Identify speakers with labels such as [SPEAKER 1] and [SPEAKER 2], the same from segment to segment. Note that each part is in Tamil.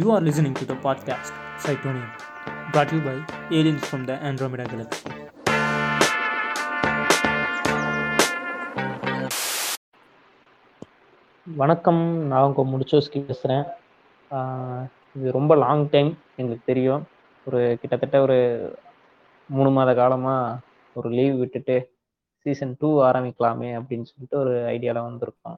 [SPEAKER 1] You are listening to the podcast Cytonium, brought to you by aliens from the Andromeda Galaxy.
[SPEAKER 2] வணக்கம். நான் உங்கள் முடிச்சோஸ்கி பேசுகிறேன் இது ரொம்ப லாங் டைம் எங்களுக்கு தெரியும். ஒரு கிட்டத்தட்ட ஒரு மூணு மாத காலமாக ஒரு லீவ் விட்டுட்டு சீசன் டூ ஆரம்பிக்கலாமே அப்படின்னு சொல்லிட்டு ஒரு ஐடியாவில் வந்திருக்கோம்.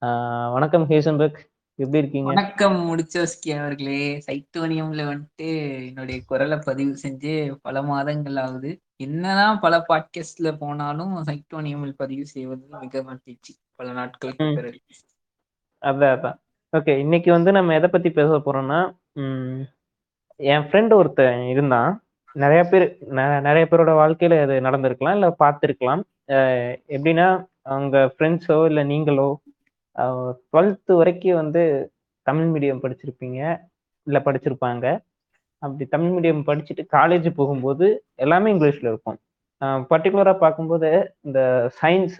[SPEAKER 2] ஆஹ் வணக்கம் ஹேசன்பர்க். எப்படி இருக்கீங்க?
[SPEAKER 3] வணக்கம் முடிச்சோஸ்கி அவர்களே. சைட்டோனியம்ல வந்துட்டு என்னுடைய குரலை பதிவு செஞ்சு பல மாதங்கள் ஆகுது. என்னதான் பல பாட்காஸ்ட்ல போனாலும் சைட்டோனியமில் பதிவு செய்வது மிக மகிழ்ச்சி. பல நாட்களுக்கு. பிறகு.
[SPEAKER 2] அதான் அதான். ஓகே இன்னைக்கு வந்து நம்ம எதை பற்றி பேச போகிறோம்னா என் ஃப்ரெண்டு ஒருத்தன் இருந்தான். நிறைய பேர் நிறைய பேரோட வாழ்க்கையில அது நடந்திருக்கலாம் இல்லை பார்த்துருக்கலாம். எப்படின்னா அவங்க ஃப்ரெண்ட்ஸோ இல்லை நீங்களோ டுவெல்த்து வரைக்கும் வந்து தமிழ் மீடியம் படிச்சிருப்பீங்க இல்லை படிச்சிருப்பாங்க. அப்படி தமிழ் மீடியம் படிச்சுட்டு காலேஜ் போகும்போது எல்லாமே இங்கிலீஷில் இருக்கும். பர்டிகுலராக பார்க்கும்போது இந்த சயின்ஸ்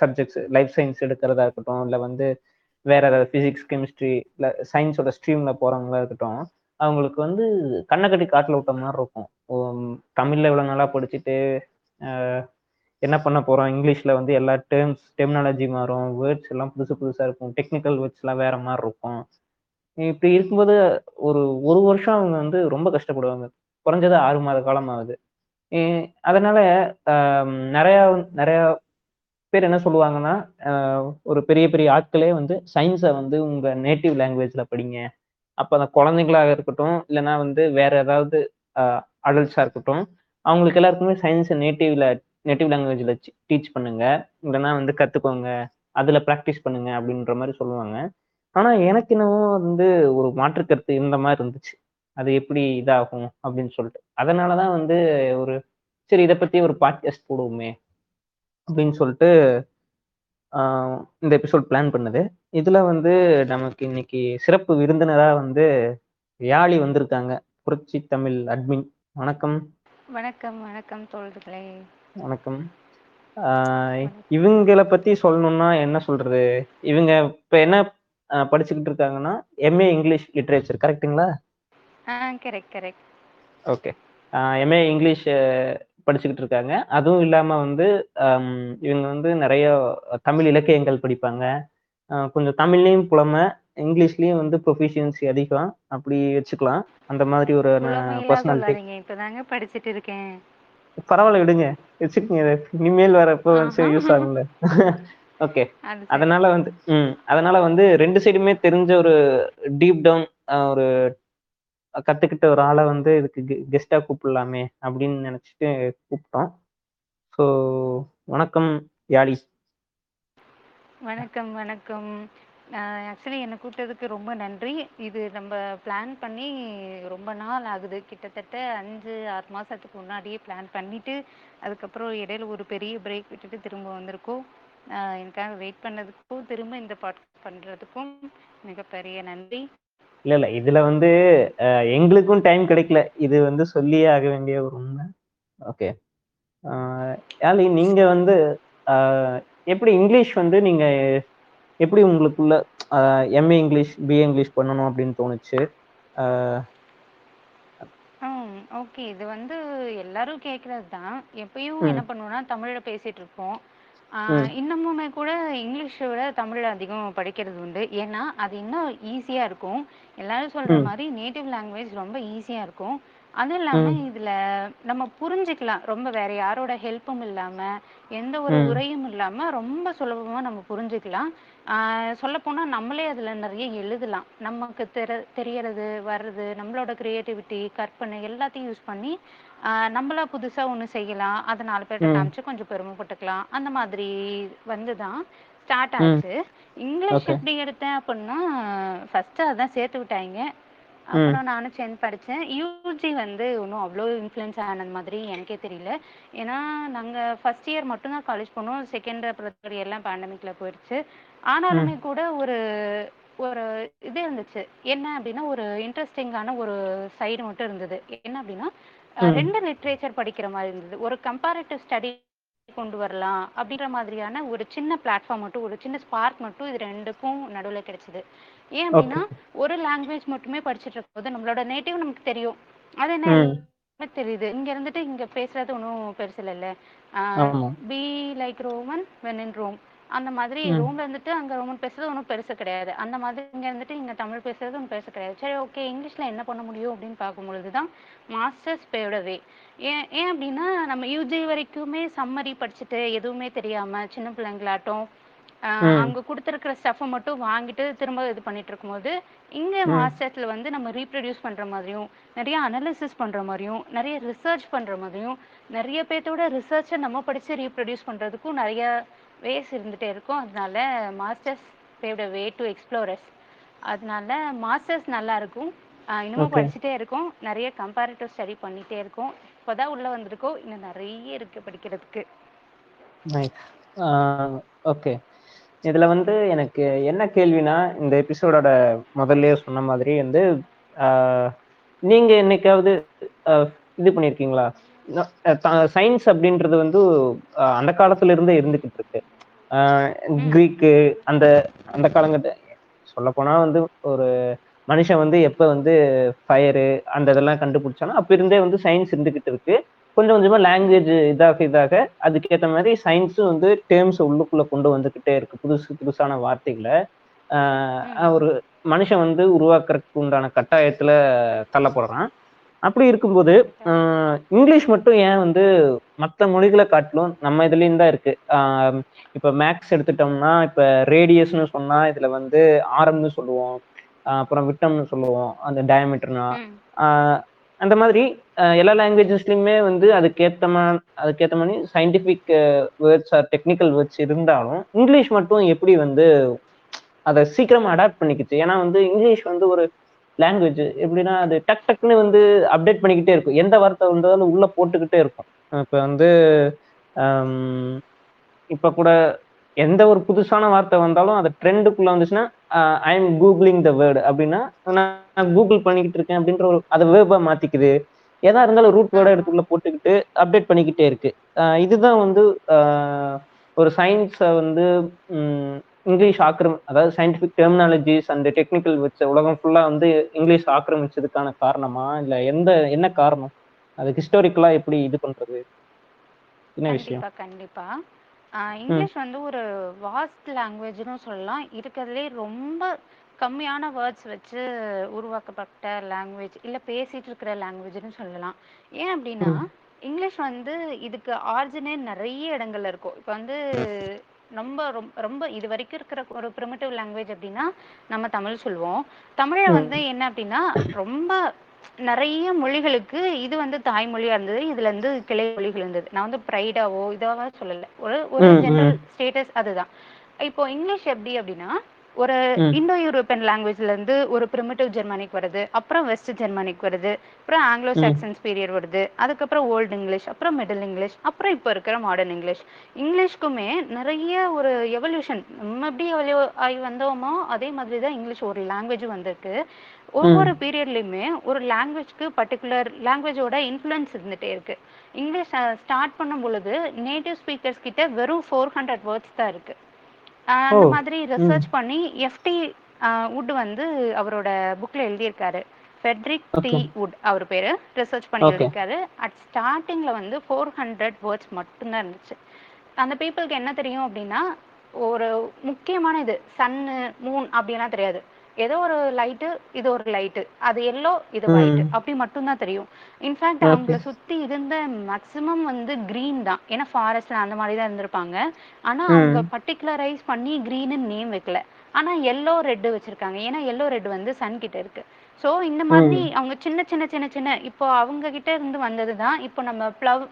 [SPEAKER 2] சப்ஜெக்ட்ஸ் லைஃப் சயின்ஸ் எடுக்கிறதா இருக்கட்டும் இல்லை வந்து வேற ஏதாவது ஃபிசிக்ஸ் கெமிஸ்ட்ரி இல்லை சயின்ஸோட ஸ்ட்ரீமில் போகிறவங்களா இருக்கட்டும் அவங்களுக்கு வந்து கண்ணை கட்டி காட்டில் விட்ட மாதிரி இருக்கும். தமிழில் இவ்வளோ நல்லா படிச்சுட்டு என்ன பண்ண போகிறோம் இங்கிலீஷில் வந்து எல்லா டேர்ம்ஸ் டெர்மினாலஜி மாறும். வேர்ட்ஸ் எல்லாம் புதுசு புதுசாக இருக்கும். டெக்னிக்கல் வேர்ட்ஸ்லாம் வேற மாதிரி இருக்கும். இப்படி இருக்கும்போது ஒரு ஒரு வருஷம் அவங்க வந்து ரொம்ப கஷ்டப்படுவாங்க. குறைஞ்சது ஆறு மாத காலம் ஆகுது அதனால நிறையா நிறைய நிறைய பேர் என்ன சொல்லுவாங்கன்னா ஒரு பெரிய பெரிய ஆட்களே வந்து சயின்ஸை வந்து உங்க நேட்டிவ் லாங்குவேஜ்ல படிங்க. அப்போ அந்த குழந்தைங்களாக இருக்கட்டும் இல்லைன்னா வந்து வேற ஏதாவது அடல்ட்ஸாக இருக்கட்டும் அவங்களுக்கு எல்லாருக்குமே சயின்ஸை நேட்டிவ்ல நேட்டிவ் லாங்குவேஜில் டீச் பண்ணுங்க. இல்லைன்னா வந்து கற்றுக்கோங்க அதில் ப்ராக்டிஸ் பண்ணுங்க அப்படின்ற மாதிரி சொல்லுவாங்க. ஆனால் எனக்கு என்னவோ வந்து ஒரு மாற்று கருத்து இந்த மாதிரி இருந்துச்சு. அது எப்படி இதாகும் அப்படின்னு சொல்லிட்டு. அதனால தான் வந்து ஒரு சரி இதை பற்றி ஒரு பாட்காஸ்ட் போடுவோமே அப்படின்னு சொல்லிட்டு ஆஹ் இந்த எபிசோட் பிளான் பண்ணுது. இதுல வந்து நமக்கு இன்னைக்கு சிறப்பு விருந்தினரா வந்து யாழி வந்திருக்காங்க. புரட்சி தமிழ் அட்மின் வணக்கம்.
[SPEAKER 4] வணக்கம் வணக்கம் தோழர்களே.
[SPEAKER 2] வணக்கம். ஆஹ் இவங்களை பத்தி சொல்லணும்னா என்ன சொல்றது? இவங்க இப்ப என்ன படிச்சுக்கிட்டு இருக்காங்கன்னா எம்ஏ இங்கிலீஷ் லிட்ரேச்சர் கரெக்ட்டுங்களா
[SPEAKER 4] ஆ correct correct
[SPEAKER 2] okay MA English படிச்சுக்கிட்டு இருக்காங்க. அதுவும் இல்லாம வந்து இவங்க வந்து நிறைய தமிழ் இலக்கியங்கள் படிப்பாங்க. கொஞ்சம் தமிழ்லையும் புலமை இங்கிலீஷ்லயும் வந்து ப்ரொஃபிஷியன்சி அதிகம். அப்படி வச்சுக்கலாம். அந்த மாதிரி ஒரு
[SPEAKER 4] புலமையெல்லாம்
[SPEAKER 2] பர்சனாலிட்டி
[SPEAKER 4] சொல்லாதீங்க இப்பதாங்க படிச்சிட்டு இருக்கேன்.
[SPEAKER 2] பரவாயில்ல விடுங்க. வச்சுக்கோங்க. இனிமேல் வந்து யூஸ் ஆகும்ல ஓகே. அதனால வந்து ம் அதனால வந்து ரெண்டு சைடுமே தெரிஞ்ச ஒரு டீப் டவுன் ஒரு கத்துக்கிட்ட ஒரு ஆளை வந்து இதுக்கு கெஸ்டா கூப்பிடலாமே அப்படின்னு நினைச்சிட்டு கூப்பிட்டோம். ஸோ வணக்கம் யாழி.
[SPEAKER 4] வணக்கம் வணக்கம். ஆக்சுவலி என்னை கூப்பிட்டதுக்கு ரொம்ப நன்றி. இது நம்ம பிளான் பண்ணி ரொம்ப நாள் ஆகுது. கிட்டத்தட்ட அஞ்சு ஆறு மாதத்துக்கு முன்னாடியே பிளான் பண்ணிட்டு அதுக்கப்புறம் இடையில ஒரு பெரிய பிரேக் விட்டுட்டு திரும்ப வந்திருக்கோம். எனக்காக வெயிட் பண்ணதுக்கும் திரும்ப இந்த பாட்காஸ்ட் பண்றதுக்கும் மிகப்பெரிய நன்றி.
[SPEAKER 2] இல்ல இல்ல. இதுல வந்து எங்களுக்கும் டைம் கிடைக்கல. இது வந்து சொல்லியே ஆக வேண்டிய ஒரு உண்மை. ஓகே ஆலி நீங்க வந்து எப்படி இங்கிலீஷ் வந்து நீங்க எப்படி உங்களுக்குள்ள எம்ஏ இங்கிலீஷ் பிஏ இங்கிலீஷ் பண்ணணும் அப்படின்னு தோணுச்சு
[SPEAKER 4] ஓகே இது வந்து எல்லாரும் கேட்கறது தான் எப்பயும். என்ன பண்ணுவோம்னா தமிழ்ல பேசிட்டு இருப்போம். இன்னமுமே கூட இங்கிலீஷை விட தமிழ் அதிகம் படிக்கிறது உண்டு ஏன்னா அது இன்னும் ஈஸியா இருக்கும் எல்லாரும் சொல்ற. மாதிரி நேட்டிவ் லாங்குவேஜ் ரொம்ப ஈஸியா இருக்கும் அதுவும் இல்லாம. இதுல நம்ம புரிஞ்சுக்கலாம் ரொம்ப வேற யாரோட ஹெல்ப்பும் இல்லாம எந்த ஒரு. உரையும் இல்லாம ரொம்ப சுலபமா நம்ம புரிஞ்சுக்கலாம் ஆஹ் சொல்லப் போனா நம்மளே அதுல நிறைய எழுதலாம். நமக்கு தெர தெரியறது வர்றது நம்மளோட கிரியேட்டிவிட்டி கற்பனை எல்லாத்தையும் யூஸ் பண்ணி ஆஹ் நம்மளா புதுசா ஒண்ணு செய்யலாம். அதை நாலு பேர்ட்ட
[SPEAKER 2] ம்.
[SPEAKER 4] காமிச்சு கொஞ்சம் பெருமைப்பட்டுக்கலாம் அந்த மாதிரி வந்துதான் ஸ்டார்ட்
[SPEAKER 2] ம்.
[SPEAKER 4] ஆச்சு இங்கிலீஷ். எப்படி எடுத்தேன் அப்படின்னா ஃபர்ஸ்ட் அதான் சேர்த்து விட்டாங்க. அப்புறம் நானும் சென் படிச்சேன். யூஜி வந்து ஒன்றும் அவ்வளோ இன்ஃப்ளூயன்ஸ் ஆனது மாதிரி எனக்கே தெரியல. ஏன்னா நாங்க ஃபர்ஸ்ட் இயர் மட்டும்தான் காலேஜ் போனோம். செகண்ட் அப்புறம் எல்லாம் பேண்டமிக்ல போயிடுச்சு. ஆனாலுமே கூட ஒரு ஒரு இது இருந்துச்சு. என்ன அப்படின்னா ஒரு இன்ட்ரெஸ்டிங்கான ஒரு சைடு மட்டும் இருந்தது. என்ன அப்படின்னா. ரெண்டு லிட்ரேச்சர் படிக்கிற மாதிரி இருந்தது. ஒரு கம்பேரிட்டிவ் ஸ்டடி கொண்டு வரலாம் அப்படின்ற மாதிரியான ஒரு சின்ன பிளாட்ஃபார்ம் மட்டும் ஒரு சின்ன ஸ்பார்க் மட்டும் இது ரெண்டுக்கும் நடுவுல கிடைச்சது. ஏன் அப்படின்னா ஒரு லாங்குவேஜ் மட்டுமே படிச்சுட்டு இருக்கும்போது நம்மளோட நேட்டிவ் நமக்கு தெரியும். அது என்ன? தெரியுது. இங்க இருந்துட்டு இங்க பேசுறது ஒன்றும் பெருசு இல்லைல்ல.
[SPEAKER 2] ஆமா.
[SPEAKER 4] Be like Roman when in Rome அந்த மாதிரி ரோம்ல இருந்துட்டு அங்க ரோமன் பேசுறது ஒன்றும் பெருசு கிடையாது. அந்த மாதிரி இங்க இருந்துட்டு இங்க தமிழ் பேசுறது ஒன்றும் பெருசு கிடையாது. சரி ஓகே இங்கிலீஷ்ல என்ன பண்ண முடியும் அப்படின்னு பார்க்கும்பொழுது தான் மாஸ்டர்ஸ் பேயோட வே ஏன் ஏன் அப்படின்னா நம்ம யூஜி வரைக்குமே சம்மரி படிச்சுட்டு எதுவுமே தெரியாம சின்ன பிள்ளைங்களாட்டம் அங்க கொடுத்துருக்கிற ஸ்டஃப்பை மட்டும் வாங்கிட்டு திரும்ப இது பண்ணிட்டு இருக்கும்போது இங்க மாஸ்டர்ஸ்ல வந்து நம்ம ரீப்ரொடியூஸ் பண்ற மாதிரியும் நிறைய அனலிசிஸ் பண்ற மாதிரியும் நிறைய ரிசர்ச் பண்ற மாதிரியும் நிறைய பேர்த்தோட ரிசர்ச்சை நம்ம படிச்சு ரீப்ரொடியூஸ் பண்றதுக்கும் நிறைய வேஸ் இருந்துட்டே இருக்கும். அதனால மாஸ்டர்ஸ் பேவோட வே டு எக்ஸ்ப்ளோரஸ் அதனால மாஸ்டர்ஸ் நல்லா இருக்கும். இன்னமும் படிச்சுட்டே இருக்கோம். நிறைய கம்பேரிட்டிவ் ஸ்டடி பண்ணிட்டே இருக்கோம். இப்போதான் உள்ள வந்திருக்கோம் இன்னும் நிறைய இருக்கு படிக்கிறதுக்கு.
[SPEAKER 2] ஓகே இதுல வந்து எனக்கு என்ன கேள்வினா இந்த எபிசோடோட முதல்லயே சொன்ன மாதிரி வந்து நீங்க என்னைக்காவது இது பண்ணிருக்கீங்களா? சயின்ஸ் அப்படின்றது வந்து அந்த காலத்துல இருந்தே இருந்துகிட்டு இருக்கு. கிரீக்கு அந்த அந்த காலங்கட்ட சொல்ல போனா வந்து ஒரு மனுஷன் வந்து எப்ப வந்து ஃபயரு அந்த இதெல்லாம் கண்டுபிடிச்சானோ அப்ப இருந்தே வந்து சயின்ஸ் இருந்துகிட்டு இருக்கு. கொஞ்சம் கொஞ்சமா லாங்குவேஜ் இதாக இதாக அதுக்கேற்ற மாதிரி சயின்ஸும் வந்து டேர்ம்ஸ் உள்ளுக்குள்ள கொண்டு வந்துகிட்டே இருக்கு புதுசு புதுசான வார்த்தைகளை. ஒரு மனுஷன் வந்து உருவாக்குறதுக்கு உண்டான கட்டாயத்துல தள்ளப்படுறான். அப்படி இருக்கும்போது இங்கிலீஷ் மட்டும் ஏன் வந்து மற்ற மொழிகளை காட்டிலும் நம்ம இதுலயும் தான் இருக்கு. இப்ப மேக்ஸ் எடுத்துட்டோம்னா இப்ப ரேடியஸ்னு சொன்னா இதுல வந்து ஆரம்னு சொல்லுவோம். அப்புறம் விட்டம்னு சொல்லுவோம் அந்த டயமீட்டர்னா அந்த மாதிரி எல்லா லாங்குவேஜஸ்லயுமே வந்து அதுக்கேத்த மா அதுக்கேத்த மாதிரி scientific words or technical words இருந்தாலும் இங்கிலீஷ் மட்டும் எப்படி வந்து அதை சீக்கிரமா அடாப்ட் பண்ணிக்கிச்சு? ஏன்னா வந்து இங்கிலீஷ் வந்து ஒரு லாங்குவேஜ் எப்படின்னா அது டக் டக்குன்னு வந்து அப்டேட் பண்ணிக்கிட்டே இருக்கும். எந்த வார்த்தை வந்தாலும் உள்ள போட்டுக்கிட்டே இருக்கும். இப்போ வந்து இப்போ கூட எந்த ஒரு புதுசான வார்த்தை வந்தாலும் அது ட்ரெண்டுக்குள்ள வந்துச்சுன்னா I am googling the word அப்படின்னா நான் கூகுள் பண்ணிக்கிட்டு இருக்கேன் அப்படின்ற ஒரு அதை வேர்பா மாத்திக்குது. எதா இருந்தாலும் ரூட் வேர்டை
[SPEAKER 4] ஆமா
[SPEAKER 2] எடுத்துக்குள்ள போட்டுக்கிட்டு அப்டேட் பண்ணிக்கிட்டே இருக்கு. இதுதான் வந்து ஒரு சயின்ஸை வந்து இங்கிலீஷ் ஆக்கிரம் அதாவது சயின்டிபிக் டெர்மினாலஜிஸ் அண்ட் டெக்னிக்கல் வச்ச உலகம் ஃபுல்லா வந்து இங்கிலீஷ் ஆக்கிரமிச்சதுக்கான காரணமா? இல்ல எந்த என்ன காரணம்? அது ஹிஸ்டாரிக்கலா எப்படி இது பண்றது? என்ன விஷயம்?
[SPEAKER 4] கண்டிப்பா கண்டிப்பா. ஆஹ்
[SPEAKER 2] ம்.
[SPEAKER 4] இங்கிலீஷ் வந்து ஒரு வாஸ்ட் லாங்குவேஜ்னு சொல்லலாம். இருக்கிறதுலே ரொம்ப கம்மியான வேர்ட்ஸ் வச்சு உருவாக்கப்பட்ட லாங்குவேஜ் இல்ல பேசிட்டு இருக்கிற லாங்குவேஜ்னு சொல்லலாம். ஏன் அப்படின்னா இங்கிலீஷ் வந்து இதுக்கு ஆரிஜினே நிறைய இடங்கள்ல இருக்கும். இப்போ வந்து ரொம்ப ரொம்ப ரொம்ப இது வரைக்கும் இருக்கிற ஒரு ப்ரிமிட்டிவ் லாங்குவேஜ் அப்படின்னா நம்ம தமிழ் சொல்லுவோம். தமிழ்ல
[SPEAKER 2] ம்.
[SPEAKER 4] வந்து என்ன அப்படின்னா ரொம்ப நிறைய மொழிகளுக்கு இது வந்து தாய்மொழியா இருந்தது இதுல இருந்து கிளை மொழிகள் இருந்தது. நான் வந்து ப்ரைடாவோ இதாவோ சொல்லல. ஒரு ஒரு ஜெனரல் ஸ்டேட்டஸ் அதுதான். இப்போ இங்கிலீஷ் எப்படி அப்படின்னா ஒரு இந்தோ யூரோப்பியன் லாங்குவேஜ்ல இருந்து ஒரு ப்ரிமிட்டிவ் ஜெர்மானிக் வருது அப்புறம் வெஸ்ட் ஜெர்மானிக் வருது அப்புறம் ஆங்கிலோ சாக்சன்ஸ் பீரியட் வருது அதுக்கப்புறம் ஓல்டு இங்கிலீஷ் அப்புறம் மிடில் இங்கிலீஷ் அப்புறம் இப்போ இருக்கிற மாடர்ன் இங்கிலீஷ் இங்கிலீஷ்க்குமே நிறைய ஒரு எவல்யூஷன் நம்ம எப்படி எவல்யூ ஆகி வந்தோமோ அதே மாதிரி தான் இங்கிலீஷ் ஒரு லாங்குவேஜும் வந்திருக்கு. ஒவ்வொரு பீரியட்லையுமே ஒரு லாங்குவேஜ்க்கு பர்டிகுலர் லாங்குவேஜோட இன்ஃப்ளூயன்ஸ் இருந்துட்டே இருக்கு. இங்கிலீஷ் ஸ்டார்ட் பண்ணும் பொழுது நேட்டிவ் ஸ்பீக்கர்ஸ் கிட்ட வெறும் ஃபோர் ஹண்ட்ரட் வேர்ட்ஸ் தான் இருக்கு. ஆஹ்
[SPEAKER 2] ஓ
[SPEAKER 4] அந்த மாதிரி ரிசர்ச் பண்ணி எஃப்டி வுட் வந்து அவரோட புக்ல எழுதியிருக்காரு. ஃபெட்ரிக் டி வுட் அவர் பேரு. ரிசர்ச் பண்ணி எழுதியிருக்காரு. அட் ஸ்டார்டிங்ல வந்து ஃபோர் ஹண்ட்ரட் வேர்ட்ஸ் மட்டும்தான் இருந்துச்சு. அந்த பீப்புளுக்கு என்ன தெரியும் அப்படின்னா ஒரு முக்கியமான இது சன்னு மூன் அப்படிலாம் தெரியாது. ஏதோ ஒரு லைட்டு இது ஒரு லைட்டு அது எல்லோ இது ஒயிட் அப்படி மட்டும்தான் தெரியும். இன்ஃபேக்ட் அவங்கள சுத்தி இருந்த மேக்சிமம் வந்து green தான். ஏன்னா ஃபாரஸ்ட்ல அந்த மாதிரி தான் இருந்திருப்பாங்க. ஆனா அவங்க பர்டிகுலரைஸ் பண்ணி green நேம் வைக்கல. ஆனா எல்லோ ரெட் வச்சிருக்காங்க. ஏன்னா எல்லோ ரெட் வந்து சன் கிட்ட இருக்கு. ஸோ இந்த மாதிரி அவங்க சின்ன சின்ன சின்ன சின்ன இப்போ அவங்க கிட்ட இருந்து வந்தது தான். இப்போ நம்ம ப்ளவ்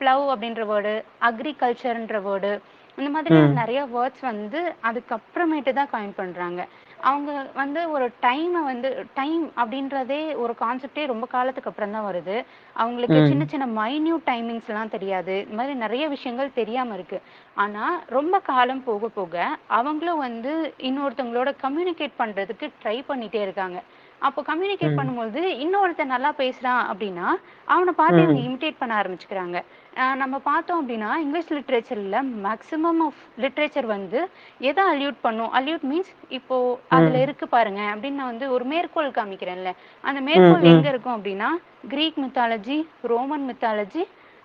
[SPEAKER 4] ப்ளவ் அப்படின்ற வேர்டு அக்ரிகல்ச்சர்ன்ற வேர்டு இந்த மாதிரியான
[SPEAKER 2] ம்.
[SPEAKER 4] நிறைய வேர்ட்ஸ் வந்து அதுக்கப்புறமேட்டு தான் காயின் பண்றாங்க. அவங்க வந்து ஒரு டைமை வந்து டைம் அப்படின்றதே ஒரு கான்செப்டே ரொம்ப காலத்துக்கு அப்புறம் தான் வருது. அவங்களுக்கு சின்ன சின்ன மைன்யூட் டைமிங்ஸ்லாம் தெரியாது. இந்த மாதிரி நிறைய விஷயங்கள் தெரியாம இருக்கு. ஆனா ரொம்ப காலம் போக போக அவங்களும் வந்து இன்னொருத்தவங்களோட கம்யூனிகேட் பண்றதுக்கு ட்ரை பண்ணிட்டே இருக்காங்க. அப்போ கம்யூனிகேட்
[SPEAKER 2] ம்.
[SPEAKER 4] பண்ணும்போது இன்னொருத்தன் நல்லா பேசுறான் அப்படின்னா அவனை பார்த்து இவங்க
[SPEAKER 2] ம்.
[SPEAKER 4] இமிட்டேட் பண்ண ஆரம்பிச்சுக்கிறாங்க அஹ் நம்ம பார்த்தோம் அப்படின்னா இங்கிலீஷ் லிட்ரேச்சர்ல மேக்ஸிமம் ஆஃப் லிட்ரேச்சர் வந்து எதை அல்யூட் பண்ணும் அல்யூட் மீன்ஸ் இப்போ அதுல
[SPEAKER 2] ம்.
[SPEAKER 4] இருக்கு பாருங்க அப்படின்னு நான் வந்து ஒரு மேற்கோள் காமிக்கிறேன்ல அந்த மேற்கோள்
[SPEAKER 2] ம்.
[SPEAKER 4] எங்க இருக்கும் அப்படின்னா கிரீக் மித்தாலஜி ரோமன் மித்தாலஜி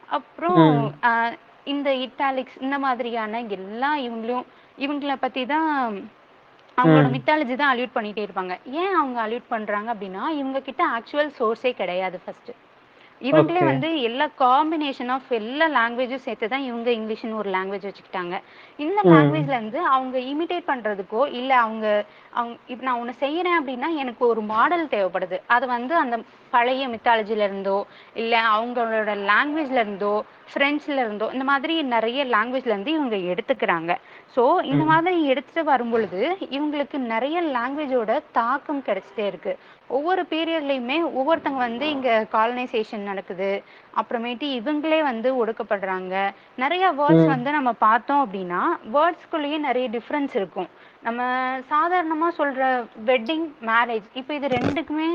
[SPEAKER 4] அப்புறம்
[SPEAKER 2] ம்.
[SPEAKER 4] இந்த இட்டாலிக்ஸ் இந்த மாதிரியான எல்லா இவங்களும் இவங்கள பத்தி தான் அவங்களோட. மித்தாலஜி தான் அல்யூட் பண்ணிட்டே இருப்பாங்க ஏன் அவங்க அல்யூட் பண்றாங்க அப்படின்னா இவங்க கிட்ட ஆக்சுவல் சோர்ஸே கிடையாது ஃபர்ஸ்ட் இவங்களே. வந்து எல்லா காம்பினேஷன் ஆஃப் எல்லா லாங்குவேஜும் சேர்த்து தான் இவங்க இங்கிலீஷ்னு ஒரு லாங்குவேஜ் வச்சுக்கிட்டாங்க இந்த. லாங்குவேஜ்ல இருந்து அவங்க இமிட்டேட் பண்றதுக்கோ இல்ல அவங்க அவங்க இப்ப நான் ஒண்ணு செய்யறேன் அப்படின்னா எனக்கு ஒரு மாடல் தேவைப்படுது அது வந்து அந்த பழைய மித்தாலஜில இருந்தோ இல்ல அவங்களோட லாங்குவேஜ்ல இருந்தோ பிரெஞ்சுல இருந்தோ இந்த மாதிரி நிறைய லாங்குவேஜ்ல இருந்து இவங்க எடுத்துக்கிறாங்க ஸோ இந்த. மாதிரி எடுத்துட்டு வரும் பொழுது இவங்களுக்கு நிறைய லாங்குவேஜோட தாக்கம் கிடைச்சிட்டே இருக்கு ஒவ்வொரு பீரியட்லயுமே ஒவ்வொருத்தங்க வந்து இங்க காலனைசேஷன் நடக்குது அப்புறமேட்டு இவங்களே வந்து ஒடுக்கப்படுறாங்க நிறைய வேர்ட்ஸ். வந்து நம்ம பார்த்தோம் அப்படின்னா வேர்ட்ஸ்குள்ளேயே நிறைய டிஃப்ரென்ஸ் இருக்கும் நம்ம சாதாரணமா சொல்ற வெட்டிங் மேரேஜ் இப்போ இது ரெண்டுக்குமே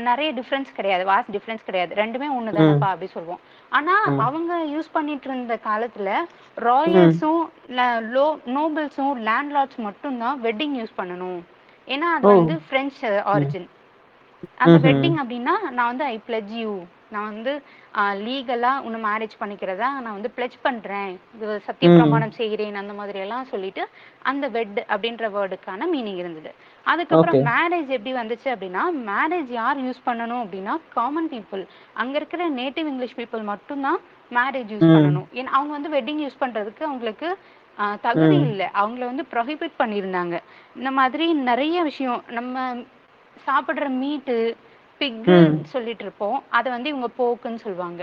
[SPEAKER 4] நிறைய டிஃப்ரென்ஸ் கிடையாது. வாஸ் டிஃப்ரென்ஸ் கிடையாது. ரெண்டுமே ஒன்று தானப்பா அப்படி சொல்லுவோம் ஆனா. அவங்க யூஸ் பண்ணிட்டு இருந்த காலத்துல ராயல்ஸும் லோ நோபல்ஸும் லேண்ட்லார்ட்ஸ் மட்டும்தான் வெட்டிங் யூஸ் பண்ணணும். ஏன்னா அது. வந்து பிரெஞ்சு ஆரிஜின் அந்த
[SPEAKER 2] ம்ஹும்.
[SPEAKER 4] வெட்டிங் அப்படின்னா நான் வந்து ஐ பிளட்ஜ் யூ நான் வந்து லீகலா உன்னை மேரேஜ் பண்ணிக்கிறதா நான் வந்து பிளட்ஜ் பண்றேன். இது சத்திய. பிரமாணம் செய்கிறேன் அந்த மாதிரி எல்லாம் சொல்லிட்டு அந்த வெட் அப்படின்ற வேர்டுக்கான மீனிங் இருந்தது. அதுக்கப்புறம். மேரேஜ் எப்படி வந்துச்சு அப்படின்னா மேரேஜ் யார் யூஸ் பண்ணணும் அப்படின்னா காமன் பீப்புள் அங்க இருக்கிற நேட்டிவ் இங்கிலீஷ் பீப்புள் மட்டும்தான் மேரேஜ் யூஸ். பண்ணணும் ஏன்னா அவங்க வந்து வெட்டிங் யூஸ் பண்றதுக்கு அவங்களுக்கு தகுதி. இல்லை அவங்கள வந்து ப்ரொஹிபிட் பண்ணியிருந்தாங்க இந்த மாதிரி நிறைய விஷயம் நம்ம சாப்பிடுற மீட்டு பிக்கு
[SPEAKER 2] ம்.
[SPEAKER 4] சொல்லிட்டு இருப்போம் அதை வந்து இவங்க போக்குன்னு சொல்லுவாங்க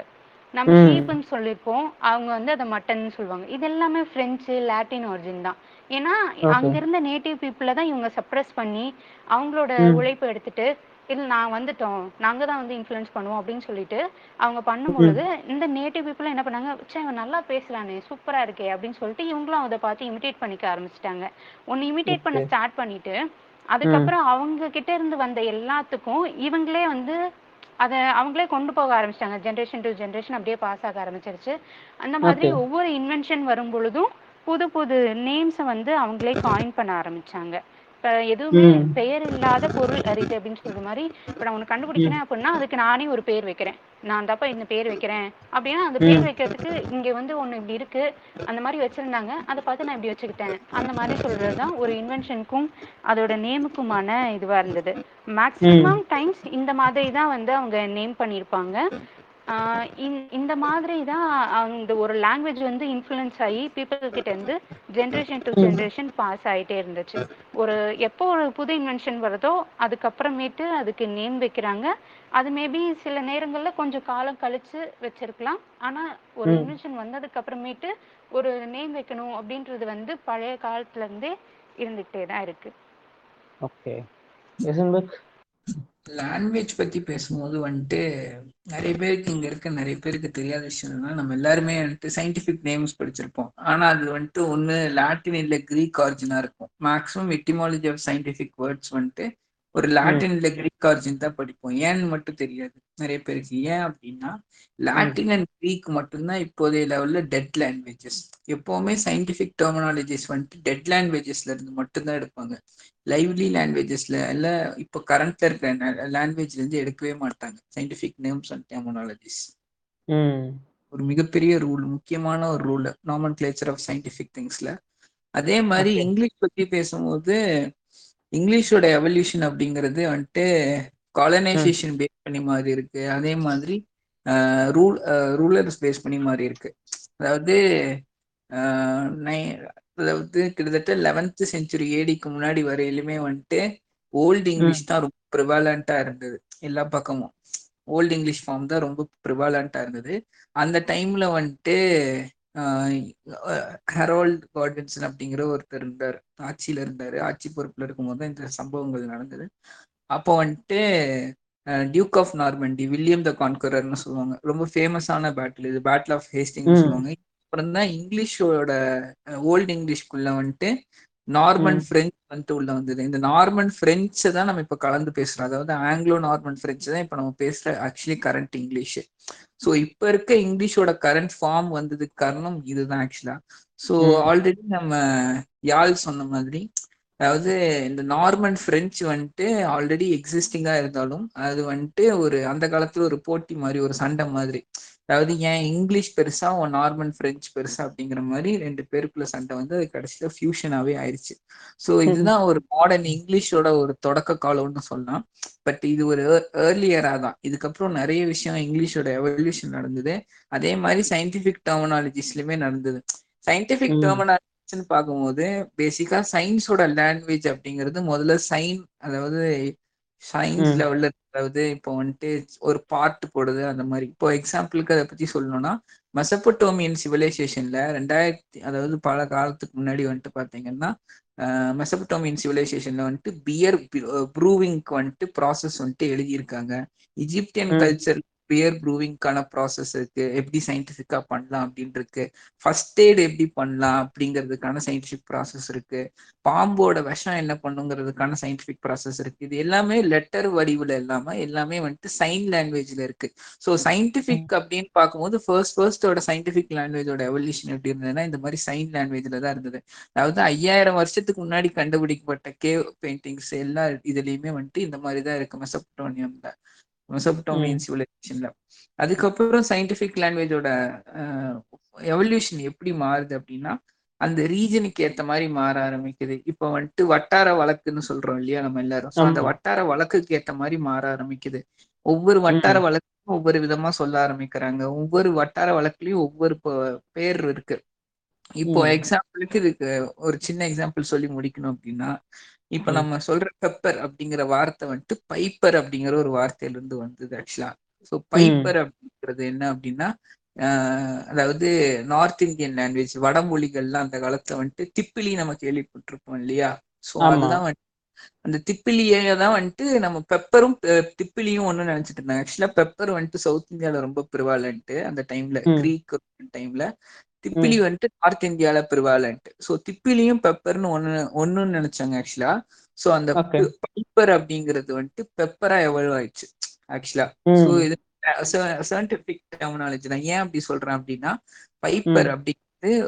[SPEAKER 4] நம்ம. ஷீப்புன்னு சொல்லியிருப்போம் அவங்க வந்து அதை மட்டன் சொல்லுவாங்க இது எல்லாமே பிரெஞ்சு லாட்டின் ஒரிஜின் தான் ஏன்னா. அங்க இருந்த நேட்டிவ் பீப்புளை தான் இவங்க சப்ரஸ் பண்ணி அவங்களோட. உழைப்பை எடுத்துட்டு இல்ல நான் வந்துட்டோம் நாங்க தான் வந்து இன்ஃப்ளூயன்ஸ் பண்ணுவோம் அப்படின்னு சொல்லிட்டு அவங்க பண்ணும் பொழுது இந்த நேட்டிவ் பீப்புள் என்ன பண்ணாங்க ச்சே இவன் நல்லா பேசுறானே சூப்பரா இருக்கே அப்படின்னு சொல்லிட்டு இவங்களும் அதை பார்த்து இமிட்டேட் பண்ணிக்க ஆரம்பிச்சிட்டாங்க ஒன்னு இமிட்டேட் பண்ண. ஸ்டார்ட் பண்ணிட்டு அதுக்கப்புறம் அவங்க கிட்ட இருந்து வந்த எல்லாத்துக்கும் இவங்களே வந்து அத அவங்களே கொண்டு போக ஆரம்பிச்சிட்டாங்க ஜென்ரேஷன் டு ஜென்ரேஷன் அப்படியே பாஸ் ஆக ஆரம்பிச்சிருச்சு அந்த மாதிரி. ஒவ்வொரு இன்வென்ஷன் வரும் பொழுதும் புது புது நேம்ஸை வந்து அவங்களே காயின் பண்ண ஆரம்பிச்சாங்க. இப்ப எதுவுமே. பெயர் இல்லாத பொருள் அரிது அப்படின்னு சொல்ற மாதிரி இப்ப நான் ஒண்ணு கண்டுபிடிக்கிறேன் அப்படின்னா அதுக்கு நானே ஒரு பேர் வைக்கிறேன். நான் தப்பா இந்த பேர் வைக்கிறேன். அப்படின்னா அந்த பேர். வைக்கிறதுக்கு இங்க வந்து ஒண்ணு இப்படி இருக்கு. அந்த மாதிரி வச்சிருந்தாங்க. அதை பார்த்து நான் இப்படி வச்சுக்கிட்டேன். அந்த மாதிரி சொல்றதுதான் ஒரு இன்வென்ஷனுக்கும் அதோட நேமுக்குமான இதுவா இருந்தது. மேக்ஸிமம் டைம்ஸ் இந்த மாதிரி தான் வந்து அவங்க நேம் பண்ணியிருப்பாங்க. ஆஹ் இந்த- மாதிரி தான் அந்த ஒரு லாங்குவேஜ் வந்து இன்ஃப்ளூயன்ஸ் ஆகி பீப்புள் கிட்ட இருந்து ஜென்ரேஷன் டு. ஜென்ரேஷன் பாஸ் ஆயிட்டே இருந்துச்சு ஒரு எப்போ ஒரு புது இன்வென்ஷன் வருதோ அதுக்கப்புறமேட்டு அதுக்கு நேம் வைக்கிறாங்க அது மேபி சில நேரங்கள்ல கொஞ்சம் காலம் கழிச்சு வச்சிருக்கலாம் ஆனா ஒரு. இன்வென்ஷன் வந்ததுக்கு அப்புறமேட்டு ஒரு நேம் வைக்கணும் அப்படின்றது வந்து பழைய காலத்துல இருந்தே இருந்துகிட்டே தான் இருக்கு
[SPEAKER 2] ஓகே
[SPEAKER 3] லாங்குவேஜ் பத்தி பேசும்போது வந்துட்டு நிறைய பேருக்கு இங்க இருக்க நிறைய பேருக்கு தெரியாத விஷயம் என்னன்னா நம்ம எல்லாருமே வந்துட்டு சயின்டிபிக் நேம்ஸ் படிச்சிருப்போம். ஆனா அது வந்துட்டு ஒண்ணு லாட்டின் இல்ல கிரீக் ஆரிஜினா இருக்கும். Maximum etymology of scientific words வந்துட்டு ஒரு லாட்டின் இல்ல கிரீக் ஆரிஜின் தான் படிப்போம். ஏன்னு மட்டும் தெரியாது. நிறைய பேருக்கு ஏன் அப்படின்னா லாட்டின் அண்ட் கிரீக் மட்டும்தான் இப்போதைய லெவல்ல டெட் லாங்குவேஜஸ் எப்பவுமே சயின்டிபிக் டெர்மினாலஜிஸ் வந்துட்டு டெட் லாங்குவேஜஸ்ல இருந்து மட்டும்தான் எடுப்பாங்க. லைவ்லி லாங்குவேஜஸ்ல இல்ல இப்போ கரண்ட்ல இருக்கிற லாங்குவேஜ்ல இருந்து எடுக்கவே மாட்டாங்க. சயின்டிபிக் நேம்ஸ் அண்ட் டெர்மினாலஜிஸ் ஒரு மிகப்பெரிய ரூல் முக்கியமான ஒரு rule nomenclature of scientific திங்ஸ்ல அதே மாதிரி. இங்கிலீஷ் பத்தி பேசும்போது இங்கிலீஷோட எவல்யூஷன் அப்படிங்கிறது வந்துட்டு காலனைசேஷன் பேஸ் பண்ணி மாறி இருக்கு. அதே மாதிரி ரூல் ரூலர்ஸ் பேஸ் பண்ணி மாறி இருக்கு. அதாவது அதாவது கிட்டத்தட்ட லெவன்த் செஞ்சுரி ஏடிக்கு முன்னாடி வரையிலுமே வந்துட்டு ஓல்டு இங்கிலீஷ் தான் ரொம்ப ப்ரிவாலண்டா இருந்தது. எல்லா பக்கமும். ஓல்டு இங்கிலீஷ் ஃபார்ம் தான் ரொம்ப ப்ரிவாலண்டா இருந்தது. அந்த டைம்ல வந்துட்டு ஹெரால்ட் கார்டன்சன் அப்படிங்கிற ஒருத்தர் இருந்தார். ஆட்சியில இருந்தாரு. ஆட்சி பொறுப்புல இருக்கும்போது தான் இந்த சம்பவங்கள் நடந்தது. அப்போ வந்துட்டு Duke of Normandy William the கான்கரர்னு சொல்லுவாங்க. ரொம்ப ஃபேமஸான பேட்டில் இது. பேட்டில் ஆஃப் ஹேஸ்டிங்
[SPEAKER 2] ம்.
[SPEAKER 3] சொல்லுவாங்க. அப்புறம் தான் இங்கிலீஷோட ஓல்டு இங்கிலீஷ்குள்ள வந்துட்டு நார்மன். பிரெஞ்சு வந்துட்டு உள்ள வந்தது. இந்த நார்மன் பிரெஞ்சை தான் நம்ம இப்ப கலந்து பேசுறோம். அதாவது ஆங்கிலோ நார்மன் பிரெஞ்சு தான் இப்ப நம்ம பேசுற ஆக்சுவலி கரண்ட் இங்கிலீஷ் ஸோ இப்ப இருக்க இங்கிலீஷோட கரண்ட் ஃபார்ம் வந்ததுக்கு காரணம் இதுதான் ஆக்சுவலா ஸோ. ஆல்ரெடி நம்ம யாழ் சொன்ன மாதிரி அதாவது இந்த நார்மன் பிரெஞ்சு வந்துட்டு ஆல்ரெடி எக்ஸிஸ்டிங்கா இருந்தாலும் அது வந்துட்டு ஒரு அந்த காலத்துல ஒரு போட்டி மாதிரி ஒரு சண்டை மாதிரி. அதாவது ஏன் இங்கிலீஷ் பெருசா உன் நார்மன் பிரெஞ்சு பெருசா அப்படிங்கிற மாதிரி ரெண்டு பேருக்குள்ள சண்டை வந்து அது கடைசியில ஃபியூஷனாவே ஆயிடுச்சு ஸோ இதுதான் ஒரு மாடர்ன் இங்கிலீஷோட ஒரு தொடக்க காலம்னு சொல்லலாம். பட் இது ஒரு ஏர்லியரா தான். இதுக்கப்புறம் நிறைய விஷயம் இங்கிலீஷோட எவல்யூஷன் நடந்தது. அதே மாதிரி சயின்டிபிக் டெர்மினாலஜிஸ்லயுமே நடந்தது. சயின்டிபிக்
[SPEAKER 2] ம்.
[SPEAKER 3] டெர்மினாலஜிஸ்னு பார்க்கும்போது பேசிக்கா சயின்ஸோட லாங்குவேஜ் அப்படிங்கிறது முதல்ல சைன் அதாவது சயின்ஸ். லெவல்ல அதாவது இப்போ வந்துட்டு ஒரு பார்ட் போடுது அந்த மாதிரி இப்போ எக்ஸாம்பிளுக்கு அதை பத்தி சொல்லணும்னா மெசப்பட்டோமியன் சிவிலைசேஷன்ல ரெண்டாயிரத்தி அதாவது பல காலத்துக்கு முன்னாடி வந்துட்டு பாத்தீங்கன்னா மெசப்பட்டோமியன் சிவிலைசேஷன்ல வந்துட்டு பியர் ப்ரூவிங்க்கு வந்துட்டு ப்ராசஸ் வந்துட்டு எழுதியிருக்காங்க இஜிப்தியன். கல்ச்சர் பியர் ப்ரூவிங்க்கான ப்ராசஸ் இருக்கு. எப்படி சயின்டிஃபிக்கா பண்ணலாம் அப்படின்னு இருக்கு ஃபர்ஸ்ட் எய்ட் எப்படி பண்ணலாம் அப்படிங்கிறதுக்கான சயின்டிஃபிக் ப்ராசஸ் இருக்கு. பாம்போட விஷம் என்ன பண்ணுங்கிறதுக்கான சயின்டிஃபிக் ப்ராசஸ் இருக்கு. இது எல்லாமே லெட்டர் வடிவில் இல்லாம எல்லாமே வந்துட்டு சைன் லாங்குவேஜ்ல இருக்கு. ஸோ சயின்டிஃபிக் அப்படின்னு பார்க்கும்போது ஃபர்ஸ்ட் ஃபர்ஸ்டோட சயின்டிஃபிக் லாங்குவேஜோட எவல்யூஷன் எப்படி இருந்ததுன்னா இந்த மாதிரி சைன் லாங்குவேஜ்ல தான் இருந்தது. அதாவது ஐயாயிரம் வருஷத்துக்கு முன்னாடி கண்டுபிடிக்கப்பட்ட கேவ் பெயிண்டிங்ஸ் எல்லா இதுலயுமே வந்துட்டு இந்த மாதிரி தான் இருக்கு. மெசப்டோனியம்ல மெசப்டோமியன் சிவிலைசேஷன்ல அதுக்கப்புறம் சயின்டிஃபிக் லாங்குவேஜோட எவல்யூஷன் எப்படி மாறுது அப்படின்னா அந்த ரீஜனுக்கு ஏத்த மாதிரி மாற ஆரம்பிக்குது. இப்போ வந்துட்டு வட்டார வழக்குன்னு சொல்றோம் இல்லையா நம்ம எல்லாரும். அந்த. வட்டார வழக்குக்கு ஏத்த மாதிரி மாற ஆரம்பிக்குது. ஒவ்வொரு வட்டார
[SPEAKER 2] ம்.
[SPEAKER 3] வழக்கும் ஒவ்வொரு விதமா சொல்ல ஆரம்பிக்கிறாங்க. ஒவ்வொரு வட்டார வழக்குலயும் ஒவ்வொரு பேர் இருக்கு. இப்போ. எக்ஸாம்பிளுக்கு இதுக்கு ஒரு சின்ன எக்ஸாம்பிள் சொல்லி முடிக்கணும் அப்படின்னா இப்ப. நம்ம சொல்ற பெப்பர் அப்படிங்கிற வார்த்தை வந்துட்டு பைப்பர் அப்படிங்கிற ஒரு வார்த்தையில இருந்து வந்தது ஆக்சுவலா ஸோ
[SPEAKER 2] ம்.
[SPEAKER 3] பைப்பர் அப்படிங்கிறது என்ன அப்படின்னா அதாவது நார்த் இந்தியன் லாங்குவேஜ் வடமொழிகள்லாம் அந்த காலத்துல வந்துட்டு திப்பிலி நம்ம கேள்விப்பட்டிருப்போம் இல்லையா ஸோ
[SPEAKER 2] ஆமா.
[SPEAKER 3] அதுதான் வந்துட்டு அந்த திப்பிலியே தான் வந்துட்டு நம்ம பெப்பரும் திப்பிலியும் ஒண்ணு நினைச்சிட்டு இருந்தாங்க ஆக்சுவலா பெப்பர் வந்துட்டு சவுத் இந்தியால ரொம்ப பிரிவாலன்ட்டு அந்த டைம்ல. கிரீக் டைம்ல திப்பிலி. வந்துட்டு நார்த் இந்தியால பிரிவாலன்ட் ஸோ திப்பிலியும் பெப்பர்னு ஒண்ணு ஒண்ணுன்னு நினைச்சாங்க ஆக்சுவலா ஸோ அந்த. பைப்பர் அப்படிங்கிறது வந்துட்டு பெப்பரா எவல்வ் ஆயிடுச்சு ஆக்சுவலா ஸோ. இது சயின்டிபிக் டெர்மினாலஜி தான் ஏன் அப்படி சொல்றேன் அப்படின்னா பைப்பர். அப்படிங்கிறது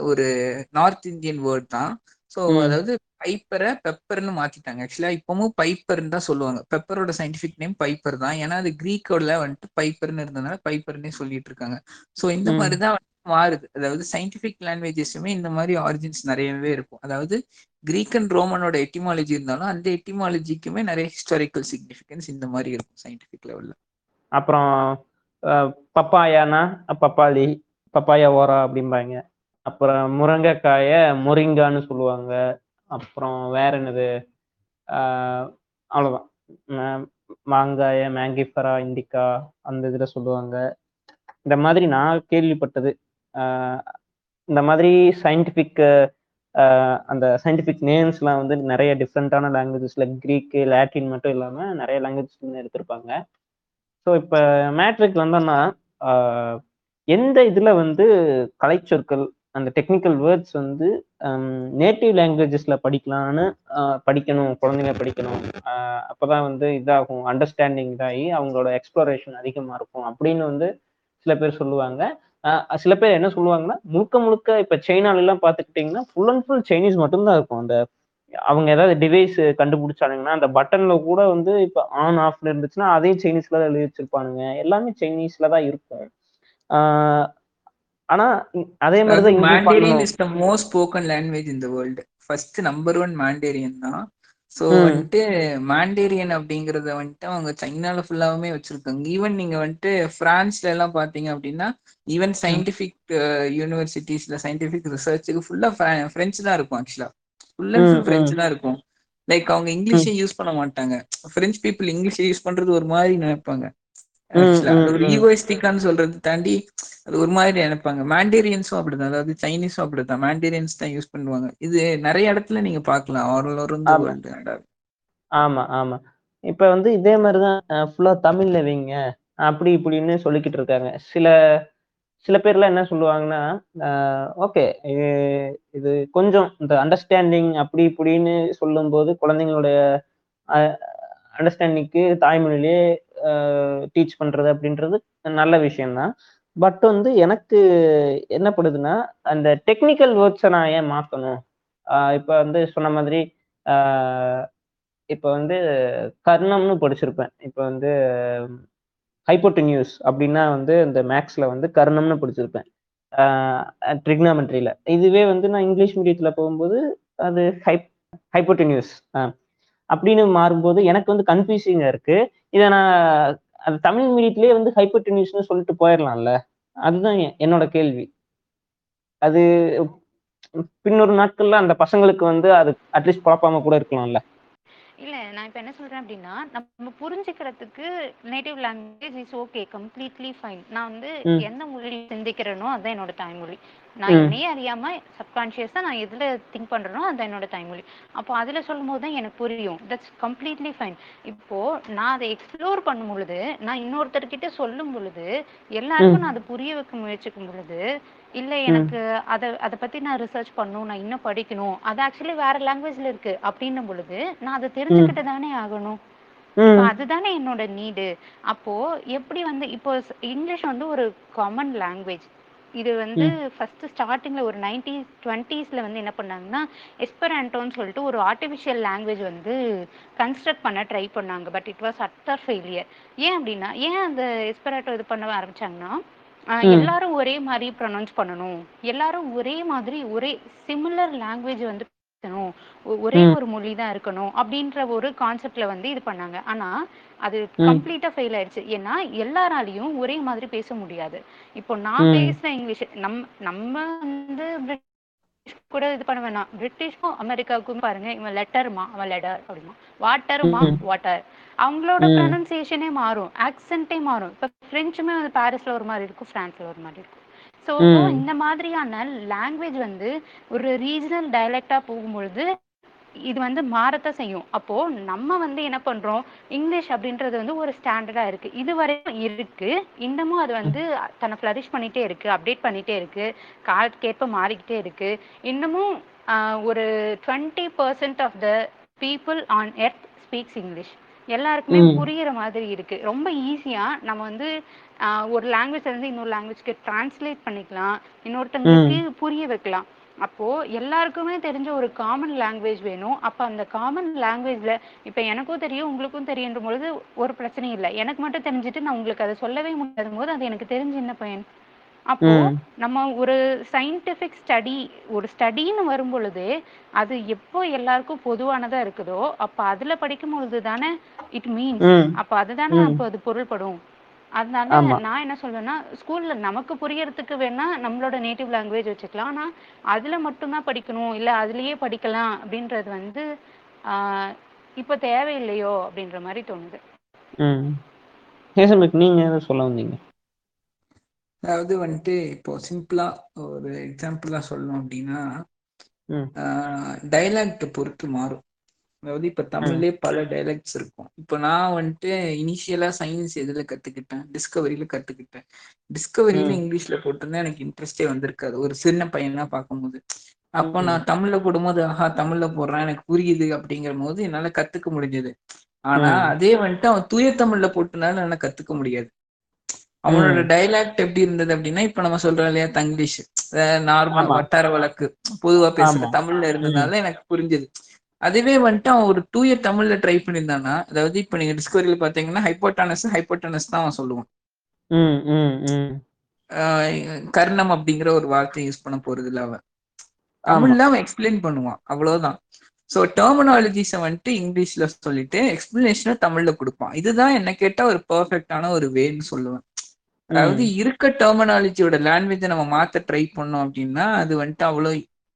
[SPEAKER 3] ஒரு நார்த் இந்தியன் வேர்ட் தான் ஸோ. அதாவது பைப்பரை பெப்பர்னு மாத்திட்டாங்க ஆக்சுவலா இப்பவும் பைப்பர்னு தான் சொல்லுவாங்க பெப்பரோட சயின்டிபிக் நேம் பைப்பர் தான் ஏன்னா அது கிரீக்கோட வந்துட்டு பைப்பர்னு இருந்ததுனால பைப்பர்னே சொல்லிட்டு இருக்காங்க ஸோ இந்த. மாதிரி தான் மாறுது. அதாவது சயின்டிபிக் லாங்குவேஜஸுமே இந்த மாதிரி ஆரிஜின்ஸ் நிறையவே இருக்கும். அதாவது கிரீக் அண்ட் ரோமனோட எட்டிமாலஜி இருந்தாலும் அந்த எட்டிமாலஜிக்குமே நிறைய ஹிஸ்டாரிக்கல் சிக்னிஃபிகன்ஸ் இந்த மாதிரி இருக்கும் சயின்டிபிக் லெவல்ல
[SPEAKER 2] அப்புறம் பப்பாயானா பப்பாளி பப்பாயா ஓரா அப்படிம்பாங்க. அப்புறம் முருங்கைக்காய முருங்கான்னு சொல்லுவாங்க. அப்புறம் வேற என்னது? அவ்வளோதான் மாங்காய மேங்கிஃபரா இண்டிக்கா அந்த இதில் சொல்லுவாங்க. இந்த மாதிரி நான் கேள்விப்பட்டது. இந்த மாதிரி சயின்டிஃபிக் அந்த சயின்டிஃபிக் நேம்ஸ்லாம் வந்து நிறைய டிஃப்ரெண்ட்டான லாங்குவேஜஸில் க்ரீக்கு லாட்டின் மட்டும் இல்லாமல் நிறைய லாங்குவேஜ் எடுத்திருப்பாங்க. ஸோ இப்போ மேட்ரிக் வந்தோன்னா எந்த இதில் வந்து கலைச்சொற்கள் அந்த டெக்னிக்கல் வேர்ட்ஸ் வந்து நேட்டிவ் லாங்குவேஜஸில் படிக்கலாம்னு படிக்கணும் குழந்தைங்க படிக்கணும். அப்போ தான் வந்து இதாகும் அண்டர்ஸ்டாண்டிங் இதாகி அவங்களோட எக்ஸ்ப்ளோரேஷன் அதிகமாக இருக்கும் அப்படின்னு வந்து சில பேர் சொல்லுவாங்க. சில பேர் என்ன சொல்லுவாங்கன்னா முழுக்க முழுக்க இப்ப சைனால எல்லாம் பாத்துக்கிட்டீங்கன்னா ஃபுல் அண்ட் ஃபுல் சைனீஸ் மட்டும்தான் இருக்கும். அந்த அவங்க ஏதாவது டிவைஸ் கண்டுபிடிச்சானுங்கன்னா அந்த பட்டன்ல கூட வந்து இப்ப ஆன் ஆஃப்ல இருந்துச்சுன்னா அதையும் சைனீஸ்ல தான் எழுதி வச்சிருப்பானுங்க. எல்லாமே சைனீஸ்ல தான் இருக்கும். ஆனா அதே மாதிரிதான் இங்கேயும்
[SPEAKER 3] மாண்டேரியன்
[SPEAKER 2] பண்ணணும்
[SPEAKER 3] is the most spoken language இந்த world first number one Mandarin தான்.
[SPEAKER 2] ம்.
[SPEAKER 3] வந்துட்டு மாண்டேரியன் அப்படிங்கறத வந்துட்டு அவங்க சைனால ஃபுல்லாவுமே வச்சிருக்காங்க. ஈவன் நீங்க வந்துட்டு பிரான்ஸ்ல எல்லாம் பாத்தீங்க அப்படின்னா ஈவன் சயின்டிபிக் யூனிவர்சிட்டிஸ்ல சயின்டிபிக் ரிசர்ச்சுக்கு ஃபுல்லா பிரெஞ்சு தான் இருக்கும் ஆக்சுவலா ஃபுல் அண்ட் ஃபுல் பிரெஞ்சு. தான் இருக்கும். லைக் அவங்க இங்கிலீஷே யூஸ் பண்ண மாட்டாங்க. பிரெஞ்சு பீப்புள் இங்கிலீஷை யூஸ் பண்றது ஒரு மாதிரி நினைப்பாங்க. ஒரு. ஈகோயிஸ்டிக்கான்னு சொல்றது தாண்டி அது ஒரு மாதிரி நினைப்பாங்க. மாண்டேரியன்ஸும் அப்படிதான். அதாவது சைனீஸும் அப்படிதான். மாண்டேரியன்ஸ் தான் யூஸ் பண்ணுவாங்க. இது நிறைய இடத்துல நீங்க பார்க்கலாம். ஆல் ஓவர் த
[SPEAKER 2] ஆமா. ஆமா. இப்ப வந்து இதே மாதிரிதான் ஃபுல்லா தமிழ்ல வைங்க. அப்படி இப்படின்னு சொல்லிக்கிட்டு இருக்காங்க. சில சில பேர்லாம் என்ன சொல்லுவாங்கன்னா ஓகே இது கொஞ்சம் இந்த அண்டர்ஸ்டாண்டிங் அப்படி இப்படின்னு சொல்லும்போது குழந்தைங்களுடைய அண்டர்ஸ்டாண்டிங்க்கு தாய்மொழியிலே டீச் பண்றது அப்படின்றது நல்ல விஷயம்தான். பட் வந்து எனக்கு என்ன படுதுன்னா அந்த டெக்னிக்கல் வேர்ட்ஸை நான் ஏன் மாற்றணும் இப்போ வந்து சொன்ன மாதிரி இப்போ வந்து கர்ணம்னு படிச்சிருப்பேன். இப்போ வந்து ஹைப்போட்டென்யூஸ் அப்படின்னா வந்து இந்த மேக்ஸில் வந்து கர்ணம்னு படிச்சிருப்பேன். ட்ரிக்னாமெட்ரியில் இதுவே வந்து நான் இங்கிலீஷ் மீடியத்தில் போகும்போது அது ஹைப் ஹைப்போட்டென்யூஸ் அப்படின்னு மாறும்போது எனக்கு வந்து கன்ஃபியூசிங்காக இருக்கு. இதை நான் அது தமிழ் மீடியத்திலேயே வந்து ஹைப்போட்டென்யூஸ்னு சொல்லிட்டு போயிடலாம்ல அதுதான் என்னோட கேள்வி. அது பின்னொரு நாட்கள்ல அந்த பசங்களுக்கு வந்து அது அட்லீஸ்ட் குழப்பாம கூட இருக்கலாம்ல?
[SPEAKER 4] இல்ல நான் இப்ப என்ன சொல்றேன் அப்படின்னா நம்ம புரிஞ்சுக்கிறதுக்கு native language is okay completely fine நான் வந்து எந்த மொழியில் சிந்திக்கிறேனோ அதுதான் என்னோட தாய்மொழி. நான் என்னையே அறியாம சப்கான்சியஸா நான் எதுல திங்க் பண்றேனோ அதுதான் என்னோட தாய்மொழி. அப்போ அதுல சொல்லும் போது தான் எனக்கு புரியும். தட்ஸ் கம்ப்ளீட்லி ஃபைன் இப்போ நான் அதை எக்ஸ்ப்ளோர் பண்ணும் பொழுது நான் இன்னொருத்தர்கிட்ட சொல்லும் பொழுது எல்லாருக்கும் நான் அதை புரிய வைக்க முயற்சிக்கும் பொழுது இல்ல எனக்கு அத அத பத்தி நான் ரிசர்ச் பண்ணணும் நான் இன்னும் படிக்கணும். அது ஆக்சுவலி வேற லாங்குவேஜ்ல இருக்கு. அப்படின்னும் பொழுது நான் அதை தெரிஞ்சுக்கிட்டு தானே ஆகணும். அதுதானே என்னோட நீடு அப்போ எப்படி வந்து இப்போ இங்கிலீஷ் வந்து ஒரு காமன் லாங்குவேஜ் இது வந்து ஃபர்ஸ்ட் ஸ்டார்டிங்ல ஒரு நைன்டி டுவெண்ட்டீஸ்ல வந்து என்ன பண்ணாங்கன்னா எஸ்பரான்டோன்னு சொல்லிட்டு ஒரு ஆர்டிஃபிஷியல் லாங்குவேஜ் வந்து கன்ஸ்ட்ரக்ட் பண்ண ட்ரை பண்ணாங்க. But it was utter failure ஏன் அப்படின்னா ஏன் அந்த எஸ்பராட்டோ இது பண்ண ஆரம்பிச்சாங்கன்னா எல்லாரும் ஒரே மாதிரி ப்ரொனவுன்ஸ் பண்ணணும். எல்லாரும் ஒரே மாதிரி ஒரே சிமிலர் லாங்குவேஜ் வந்து பேசணும். ஒரே ஒரு மொழி தான் இருக்கணும் அப்படின்ற ஒரு கான்செப்ட்ல வந்து இது பண்ணாங்க. ஆனா அது கம்ப்ளீட்டா ஃபெயில் ஆயிடுச்சு. ஏன்னா எல்லாராலையும் ஒரே மாதிரி பேச முடியாது. இப்போ நான் பேசுற இங்கிலீஷ் நம் நம்ம வந்து கூட இது பண்ண வேணாம். பிரிட்டிஷ்க்கும் அமெரிக்காவுக்கும் பாருங்க இவன் லெட்டர்மா அவன் லெட்டர் அப்படிமா. வாட்டர்மா வாட்டர் அவங்களோட ப்ரொனன்சியேஷனே மாறும். ஆக்சென்ட்டே மாறும். இப்போ ஃப்ரெஞ்சுமே வந்து பாரிஸ்ல ஒரு மாதிரி இருக்கும் பிரான்ஸ்ல ஒரு மாதிரி இருக்கும். ஸோ இந்த மாதிரியான லாங்குவேஜ் வந்து ஒரு ரீஜனல் டைலக்டா போகும்பொழுது இது வந்து மாறத்தான் செய்யும். அப்போ நம்ம வந்து என்ன பண்றோம்? இங்கிலீஷ் அப்படின்றது வந்து ஒரு ஸ்டாண்டர்டா இருக்கு. இது வரைக்கும் இருக்கு. இன்னமும் அது வந்து தன்னை ஃபிளரிஷ் பண்ணிட்டே இருக்கு அப்டேட் பண்ணிட்டே இருக்கு. காலத்துக்கேற்ப மாறிக்கிட்டே இருக்கு. இன்னமும் ஒரு twenty percent of the people on earth speaks English எல்லாருக்குமே புரியுற மாதிரி இருக்கு. ரொம்ப ஈஸியா நம்ம வந்து ஒரு லாங்குவேஜ் இருந்து இன்னொரு லாங்குவேஜ்க்கு டிரான்ஸ்லேட் பண்ணிக்கலாம். இன்னொருத்தங்களுக்கு புரிய வைக்கலாம். அப்போ எல்லாருக்குமே தெரிஞ்ச ஒரு காமன் லாங்குவேஜ் வேணும். அப்ப அந்த காமன் லாங்குவேஜ்ல இப்ப எனக்கும் தெரியும் உங்களுக்கும் தெரியுன்ற பொழுது ஒரு பிரச்சனையும் இல்லை. எனக்கு மட்டும் தெரிஞ்சுட்டு நான் உங்களுக்கு அதை சொல்லவே முடியாத போது அது எனக்கு தெரிஞ்சு என்ன பயன்? அப்போ நம்ம ஒரு சயின்டிபிக் ஸ்டடி ஒரு ஸ்டடின்னு வரும் பொழுது அது எப்போ எல்லாருக்கும் பொதுவானதா இருக்குதோ அப்ப அதுல படிக்கும் பொழுது தானே இட் மீன்ஸ் அப்ப அதுதானே அப்போ அது பொருள்படும். அதனால நான் என்ன சொல்வேன்னா ஸ்கூல்ல நமக்கு புரியறதுக்கு வேணா நம்மளோட நேட்டிவ் லாங்குவேஜ் வச்சுக்கலாம். ஆனா அதுல மட்டும்தான் படிக்கணும். இல்ல அதுலயே படிக்கலாம் அப்படின்றது வந்து ஆஹ் இப்ப தேவையில்லையோ அப்படின்ற மாதிரி தோணுது.
[SPEAKER 2] நீங்க சொல்ல வந்தீங்க?
[SPEAKER 3] அதாவது வந்துட்டு இப்போ சிம்பிளா ஒரு எக்ஸாம்பிளா சொல்லணும் அப்படின்னா டைலாக்ட பொறுத்து மாறும். அதாவது இப்ப தமிழ்லயே பல டைலாக்ட்ஸ் இருக்கும். இப்போ நான் வந்துட்டு இனிஷியலா சயின்ஸ் எதுல கத்துக்கிட்டேன்? டிஸ்கவரியில கத்துக்கிட்டேன். டிஸ்கவரியில இங்கிலீஷ்ல போட்டிருந்தா எனக்கு இன்ட்ரெஸ்டே வந்திருக்காது. ஒரு சின்ன பையனா பார்க்கும்போது. அப்போ நான் தமிழ்ல போடும்போது ஆஹா தமிழ்ல போடுறேன் எனக்கு புரியுது அப்படிங்கிற போது என்னால கத்துக்க முடிஞ்சது. ஆனா அதே வந்துட்டு அவன் தூய தமிழ்ல போட்டனால என்னால கத்துக்க முடியாது. அவனோட டைலாக்ட் எப்படி இருந்தது அப்படின்னா இப்ப நம்ம சொல்றோம் இல்லையா தங்கிலீஷ் நார்மல் வட்டார வழக்கு பொதுவா பேசுற தமிழ்ல இருந்ததுனால எனக்கு புரிஞ்சது. அதுவே வந்துட்டு அவன் ஒரு தூய தமிழ்ல ட்ரை பண்ணியிருந்தானா அதாவது இப்ப நீங்க டிஸ்கவரியில பாத்தீங்கன்னா ஹைப்போட்டானஸ் ஹைப்போட்டானஸ் தான் அவன் சொல்லுவான். கர்ணம் அப்படிங்கிற ஒரு வார்த்தையை யூஸ் பண்ண போறது இல்ல அவன். தமிழ்ல அவன் எக்ஸ்பிளைன் பண்ணுவான் அவ்வளவுதான். ஸோ டெர்மினாலஜிஸை வந்துட்டு இங்கிலீஷ்ல சொல்லிட்டு எக்ஸ்பிளனேஷனை தமிழ்ல கொடுப்பான். இதுதான் என்ன கேட்டா ஒரு பர்ஃபெக்டான ஒரு வேன்னு சொல்லுவேன். அதாவது இருக்க டெர்மினாலஜியோட லாங்குவேஜை நம்ம மாத்த ட்ரை பண்ணோம் அப்படின்னா அது வந்துட்டு அவ்வளோ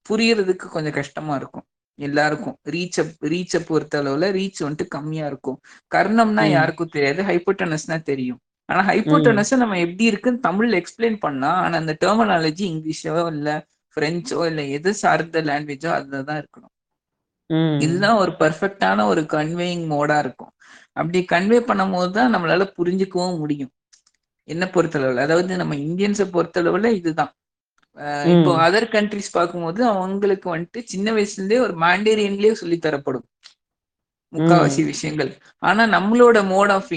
[SPEAKER 3] புரியறதுக்கு கொஞ்சம் கஷ்டமா இருக்கும். எல்லாருக்கும். ரீச் அப் ரீச் அப் பொறுத்த அளவுல ரீச் வந்துட்டு கம்மியா இருக்கும். கர்ணம்னா யாருக்கும் தெரியாது ஹைப்போட்டனஸ்னா தெரியும். ஆனா ஹைப்போட்டனஸ் நம்ம எப்படி இருக்குன்னு தமிழ்ல எக்ஸ்பிளைன் பண்ணா ஆனா அந்த டெர்மினாலஜி இங்கிலீஷோ இல்ல பிரெஞ்சோ இல்ல எது சார்ந்த லாங்குவேஜோ அதுலதான் இருக்கணும். இதுதான் ஒரு பர்ஃபெக்டான ஒரு கன்வேயிங் மோடா இருக்கும். அப்படி கன்வே பண்ணும் போது தான் நம்மளால புரிஞ்சுக்கவும் முடியும். என்ன பொறுத்தளவுல அதாவது நம்ம இந்தியன்ஸை பொறுத்தளவுல இதுதான். இப்போ. அதர் கண்ட்ரிஸ் பார்க்கும்போது அவங்களுக்கு வந்துட்டு சின்ன வயசுல இருந்தே ஒரு மாண்டேரியன்லயே சொல்லி தரப்படும். முக்காவாசி விஷயங்கள். ஆனா நம்மளோட மோட் ஆஃப்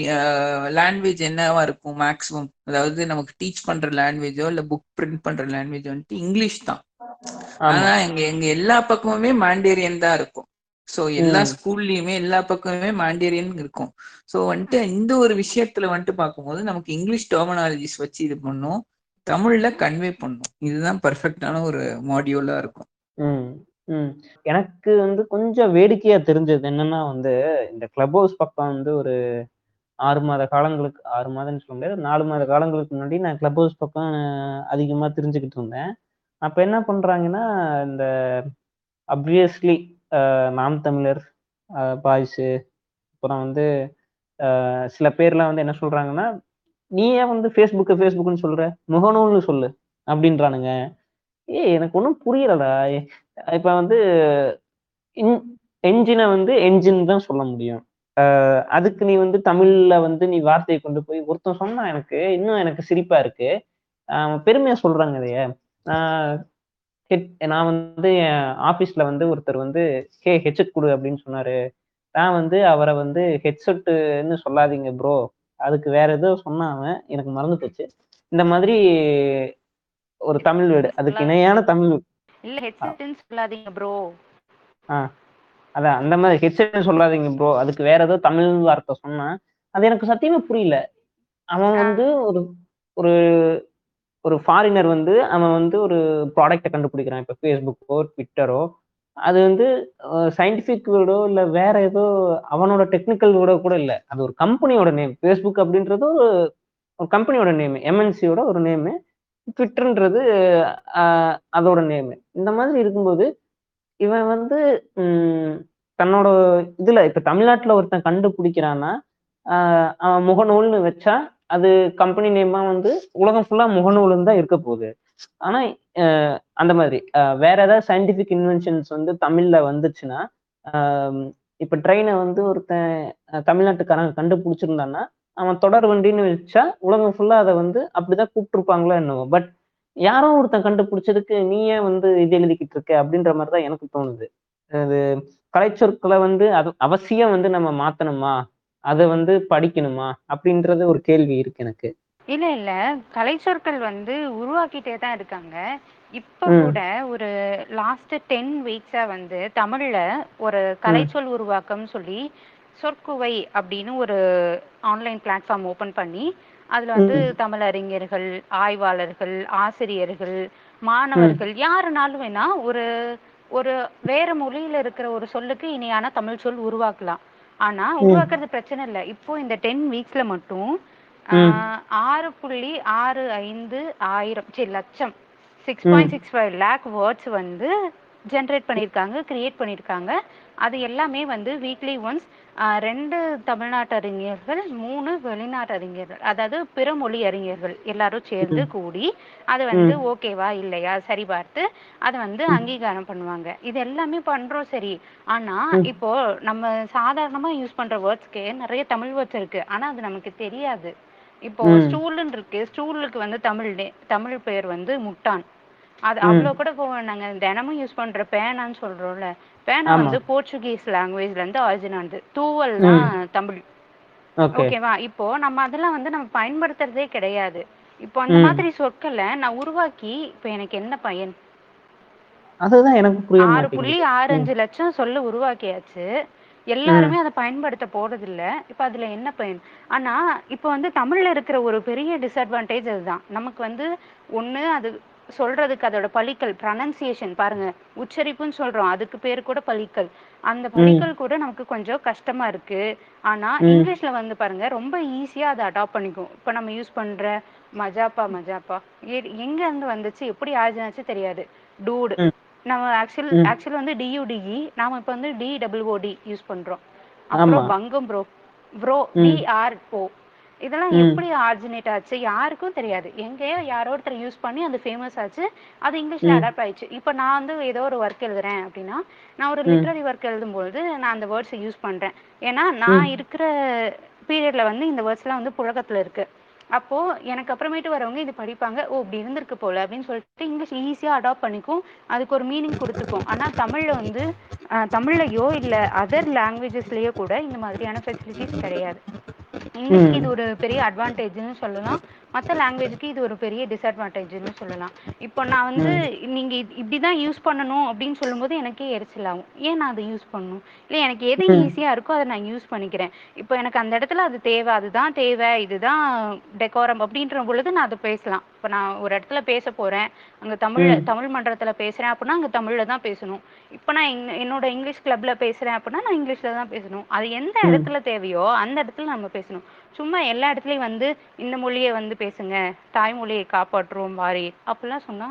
[SPEAKER 3] லாங்குவேஜ் என்னவா இருக்கும் மேக்ஸிமம் அதாவது நமக்கு டீச் பண்ற லாங்குவேஜோ இல்ல புக் பிரிண்ட் பண்ற லாங்குவேஜ் வந்துட்டு இங்கிலீஷ் தான். ஆனா எங்க எங்க எல்லா பக்கமுமே மாண்டேரியன் தான் இருக்கும். சோ எல்லா. ஸ்கூல்லயுமே எல்லா பக்கமுமே மாண்டேரியன் இருக்கும். சோ வந்துட்டு இந்த ஒரு விஷயத்துல வந்துட்டு பார்க்கும்போது நமக்கு இங்கிலீஷ் டெர்மினாலஜிஸ் வச்சு இது பண்ணும். தமிழ்ல கன்வே பண்ணும். இதுதான் பர்ஃபெக்டான ஒரு மாடியூலா இருக்கும்.
[SPEAKER 2] ம் ம். எனக்கு வந்து கொஞ்சம் வேடிக்கையா தெரிஞ்சது என்னன்னா வந்து இந்த கிளப் ஹவுஸ் பக்கம் வந்து ஒரு ஆறு மாத காலங்களுக்கு ஆறு மாதம்னு சொல்ல முடியாது நாலு மாத காலங்களுக்கு முன்னாடி நான் கிளப் ஹவுஸ் பக்கம் அஹ், அதிகமா தெரிஞ்சுக்கிட்டு இருந்தேன். அப்ப என்ன பண்றாங்கன்னா இந்த அப்வியஸ்லி நாம் தமிழர் பாய்ஸு அப்புறம் வந்து சில பேர்லாம் வந்து என்ன சொல்றாங்கன்னா நீ ஏன் வந்து ஃபேஸ்புக்கு ஃபேஸ்புக்குன்னு சொல்ற? முகநூல்னு சொல்லு அப்படின்றானுங்க. ஏய் எனக்கு ஒன்றும் புரியலடா. இப்போ வந்து என்ஜினை வந்து என்ஜின் தான் சொல்ல முடியும். அதுக்கு நீ வந்து தமிழ்ல வந்து நீ வார்த்தையை கொண்டு போய் ஒருத்தன் சொன்னா எனக்கு இன்னும் எனக்கு சிரிப்பா இருக்கு. அஹ் பெருமையா சொல்றாங்க இதைய நான் ஹெட்- நான் வந்து என் ஆபீஸ்ல வந்து ஒருத்தர் வந்து ஹே ஹெட்செட் கொடு அப்படின்னு சொன்னாரு. நான் வந்து அவரை வந்து ஹெட்செட்டுன்னு சொல்லாதீங்க ப்ரோ அதுக்கு வேற ஏதோ சொன்னாங்க எனக்கு மறந்து போச்சு. இந்த மாதிரி ஒரு தமிழ் வேர்டு அதுக்கு இணையான தமிழ்
[SPEAKER 4] இல்ல ஹெட்செட்னு சொல்லாதீங்க ப்ரோ
[SPEAKER 2] ஆ. அதான் அந்த மாதிரி ஹெட்செட் சொல்லாதீங்க ப்ரோ அதுக்கு வேற ஏதோ தமிழ் வார்த்தை சொன்னான் அது எனக்கு சத்தியமா புரியல. அவன். வந்து ஒரு ஒரு ஒரு ஃபாரினர் வந்து அவன் வந்து ஒரு ப்ராடக்ட்டை கண்டுபிடிக்கிறான். இப்போ ஃபேஸ்புக்கோ ட்விட்டரோ அது வந்து சயின்டிஃபிக்கோடோ இல்லை வேற ஏதோ அவனோட டெக்னிக்கல் கூட இல்லை. அது ஒரு கம்பெனியோட நேம் ஃபேஸ்புக் அப்படின்றது ஒரு ஒரு கம்பெனியோட நேம் எம்என்சியோட ஒரு நேமு ட்விட்டர்ன்றது அதோட நேமு இந்த மாதிரி இருக்கும்போது இவன் வந்து தன்னோட இதுல இப்ப தமிழ்நாட்டுல ஒருத்தன் கண்டுபிடிக்கிறான்னா அவன் முகநூல்னு வச்சா அது கம்பெனி நேமா வந்து உலகம் ஃபுல்லா முகநூல்னு தான் இருக்க போகுது. ஆனா அந்த மாதிரி வேற ஏதாவது சயின்டிபிக் இன்வென்ஷன்ஸ் வந்து தமிழ்ல வந்துச்சுன்னா ஆஹ் இப்ப ட்ரெயினை வந்து ஒருத்தன் தமிழ்நாட்டுக்காரங்க தமிழ்நாட்டுக்காரன் கண்டுபிடிச்சிருந்தான்னா அவன் தொடர் வண்டின்னு வச்சா உலகம் ஃபுல்லா அதை வந்து அப்படிதான் கூப்பிட்டுருப்பாங்களோ என்னவோ. பட் யாரோ ஒருத்தன் கண்டுபிடிச்சதுக்கு நீ ஏன் வந்து இது எழுதிக்கிட்டு இருக்க அப்படின்ற மாதிரி தான் எனக்கு தோணுது. அது கலைச்சொற்களை வந்து அது அவசியம் வந்து நம்ம மாத்தணுமா? அதை வந்து படிக்கணுமா அப்படின்றது ஒரு கேள்வி இருக்கு எனக்கு.
[SPEAKER 4] இல்ல இல்ல. கலைச்சொற்கள் வந்து உருவாக்கிட்டே தான் இருக்காங்க. இப்ப. கூட ஒரு லாஸ்ட் டென் வீக்ஸா வந்து தமிழ்ல ஒரு கலைச்சொல் உருவாக்கம் சொல்லி சொற்குவை அப்படின்னு ஒரு ஆன்லைன் பிளாட்ஃபார்ம் ஓபன் பண்ணி அதுல வந்து
[SPEAKER 2] ம்.
[SPEAKER 4] தமிழறிஞர்கள் ஆய்வாளர்கள் ஆசிரியர்கள் மாணவர்கள் யாருனாலும் வேணா ஒரு ஒரு வேற மொழியில இருக்கிற ஒரு சொல்லுக்கு இணையான தமிழ் சொல் உருவாக்கலாம். ஆனா உருவாக்குறது பிரச்சனை இல்லை. இப்போ இந்த டென் வீக்ஸ்ல மட்டும். ஆஹ் ஆறு புள்ளி ஆறு ஐந்து ஆயிரம் சரி லட்சம். Six point six five lakh words வந்து ஜென்ரேட் பண்ணியிருக்காங்க கிரியேட் பண்ணியிருக்காங்க அது எல்லாமே வந்து வீக்லி ஒன்ஸ் ரெண்டு தமிழ்நாட்டு அறிஞர்கள் மூணு வெளிநாட்டு அறிஞர்கள் அதாவது பிற மொழி அறிஞர்கள் எல்லாரும் சேர்ந்து கூடி அது வந்து ஓகேவா இல்லையா சரி பார்த்து அதை வந்து அங்கீகாரம் பண்ணுவாங்க. இது எல்லாமே பண்றோம் சரி. ஆனா இப்போ நம்ம சாதாரணமா யூஸ் பண்ற வேர்ட்ஸ்க்கே நிறைய தமிழ் வேர்ட்ஸ் இருக்கு. ஆனா அது நமக்கு தெரியாது. இப்போ. ஸ்டூல்னு இருக்கு. ஸ்டூலுக்கு வந்து தமிழ் தமிழ் பெயர் வந்து முட்டான். அது அவ்வளவு கூட போக நாங்க தினமும் யூஸ் பண்ற பேனான்னு சொல்றோம்ல. பேனா. வந்து போர்ச்சுகீஸ் லாங்குவேஜ்ல இருந்து ஆரிஜின் ஆனது. தூவல் தான் தமிழ்.
[SPEAKER 2] ஓகே.
[SPEAKER 4] ஓகேவா? இப்போ நம்ம அதெல்லாம் வந்து நம்ம பயன்படுத்துறதே கிடையாது. இப்போ அந்த. மாதிரி சொற்களை நான் உருவாக்கி இப்போ எனக்கு என்ன பயன்?
[SPEAKER 2] அதுதான் எனக்கு புரிய
[SPEAKER 4] ஆறு புள்ளி ஆறு அஞ்சு லட்சம் சொல்ல உருவாக்கியாச்சு. எல்லாருமே அதை பயன்படுத்த போறது இல்ல இப்ப அதுல என்ன பயன்? ஆனா இப்ப வந்து தமிழ்ல இருக்கிற ஒரு பெரிய டிஸ்அட்வான்டேஜ் அதுதான். நமக்கு வந்து ஒண்ணு அது சொல்றதுக்கு அதோட பலிக்கல் ப்ரனன்சியேஷன் பாருங்க. உச்சரிப்புன்னு சொல்றோம். அதுக்கு பேரு கூட பலிக்கல் அந்த பலிக்கல் கூட நமக்கு கொஞ்சம் கஷ்டமா இருக்கு. ஆனா இங்கிலீஷ்ல வந்து பாருங்க ரொம்ப ஈஸியா அதை அடாப்ட் பண்ணிக்கும். இப்ப நம்ம யூஸ் பண்ற மஜாப்பா மஜாப்பா. எங்க இருந்து வந்துச்சு எப்படி ஆச்சுனாச்சு தெரியாது. டூடு. நம்ம ஆக்சுவல் ஆக்சுவல் வந்து டியூடிஇ நாம இப்ப வந்து டி டபிள்யூஓடி யூஸ் பண்றோம். அப்புறம். பங்கம் ப்ரோ ப்ரோ டிஆர் ஓ இதெல்லாம் எப்படி ஆரிஜினேட் ஆச்சு? யாருக்கும் தெரியாது. எங்கேயோ யாரோ ஒருத்தர் யூஸ் பண்ணி அது ஃபேமஸ் ஆச்சு. அது இங்கிலீஷ்ல அடாப்ட் ஆயிடுச்சு. இப்போ நான் வந்து ஏதோ ஒரு ஒர்க் எழுதுறேன் அப்படின்னா நான் ஒரு லிட்ரரி ஒர்க் எழுதும்பொழுது நான் அந்த வேர்ட்ஸை யூஸ் பண்றேன். ஏன்னா நான் இருக்கிற பீரியட்ல வந்து இந்த வேர்ட்ஸ்லாம் வந்து புழக்கத்துல இருக்கு. அப்போ எனக்கு அப்புறமேட்டு வரவங்க இது படிப்பாங்க. ஓ இப்படி இருந்திருக்கு போல அப்படின்னு சொல்லிட்டு இங்கிலீஷ் ஈஸியா அடாப்ட் பண்ணிக்கும். அதுக்கு ஒரு மீனிங் கொடுத்துக்கும். ஆனா தமிழ்ல வந்து தமிழ்லயோ இல்ல அதர் லாங்குவேஜஸ்லயோ கூட இந்த மாதிரியான ஃபெசிலிட்டிஸ் கிடையாது. இங்கிலீஷ்க்கு இது ஒரு பெரிய அட்வான்டேஜ்னு சொல்லலாம். மற்ற லாங்குவேஜ்க்கு இது ஒரு பெரிய டிஸ்அட்வான்டேஜ்னு சொல்லலாம். இப்போ நான் வந்து நீங்க இது- இப்படிதான் யூஸ் பண்ணணும் அப்படின்னு சொல்லும்போது எனக்கே எரிச்சல் ஆகும். ஏன் நான் அதை யூஸ் பண்ணணும்? இல்லை எனக்கு எது ஈஸியா இருக்கோ அதை நான் யூஸ் பண்ணிக்கிறேன். இப்போ எனக்கு அந்த இடத்துல அது தேவை அதுதான் தேவை இதுதான் டெக்கோரம் அப்படின்ற பொழுது நான் அதை பேசலாம். இப்போ நான் ஒரு இடத்துல பேச போறேன் அங்க தமிழ் தமிழ் மன்றத்துல பேசுறேன் அப்படின்னா அங்க தமிழ்ல தான் பேசணும். இப்போ நான் என்னோட இங்கிலீஷ் கிளப்ல பேசுறேன் அப்படின்னா நான் இங்கிலீஷ்ல தான் பேசணும். அது எந்த இடத்துல தேவையோ அந்த இடத்துல நம்ம பேசணும். சும்மா எல்லா இடத்துலயும் வந்து இந்த மொழியை வந்து பேசுங்க தாய்மொழியை காப்பாற்றுவோம் வாரி அப்படிலாம் சொன்னா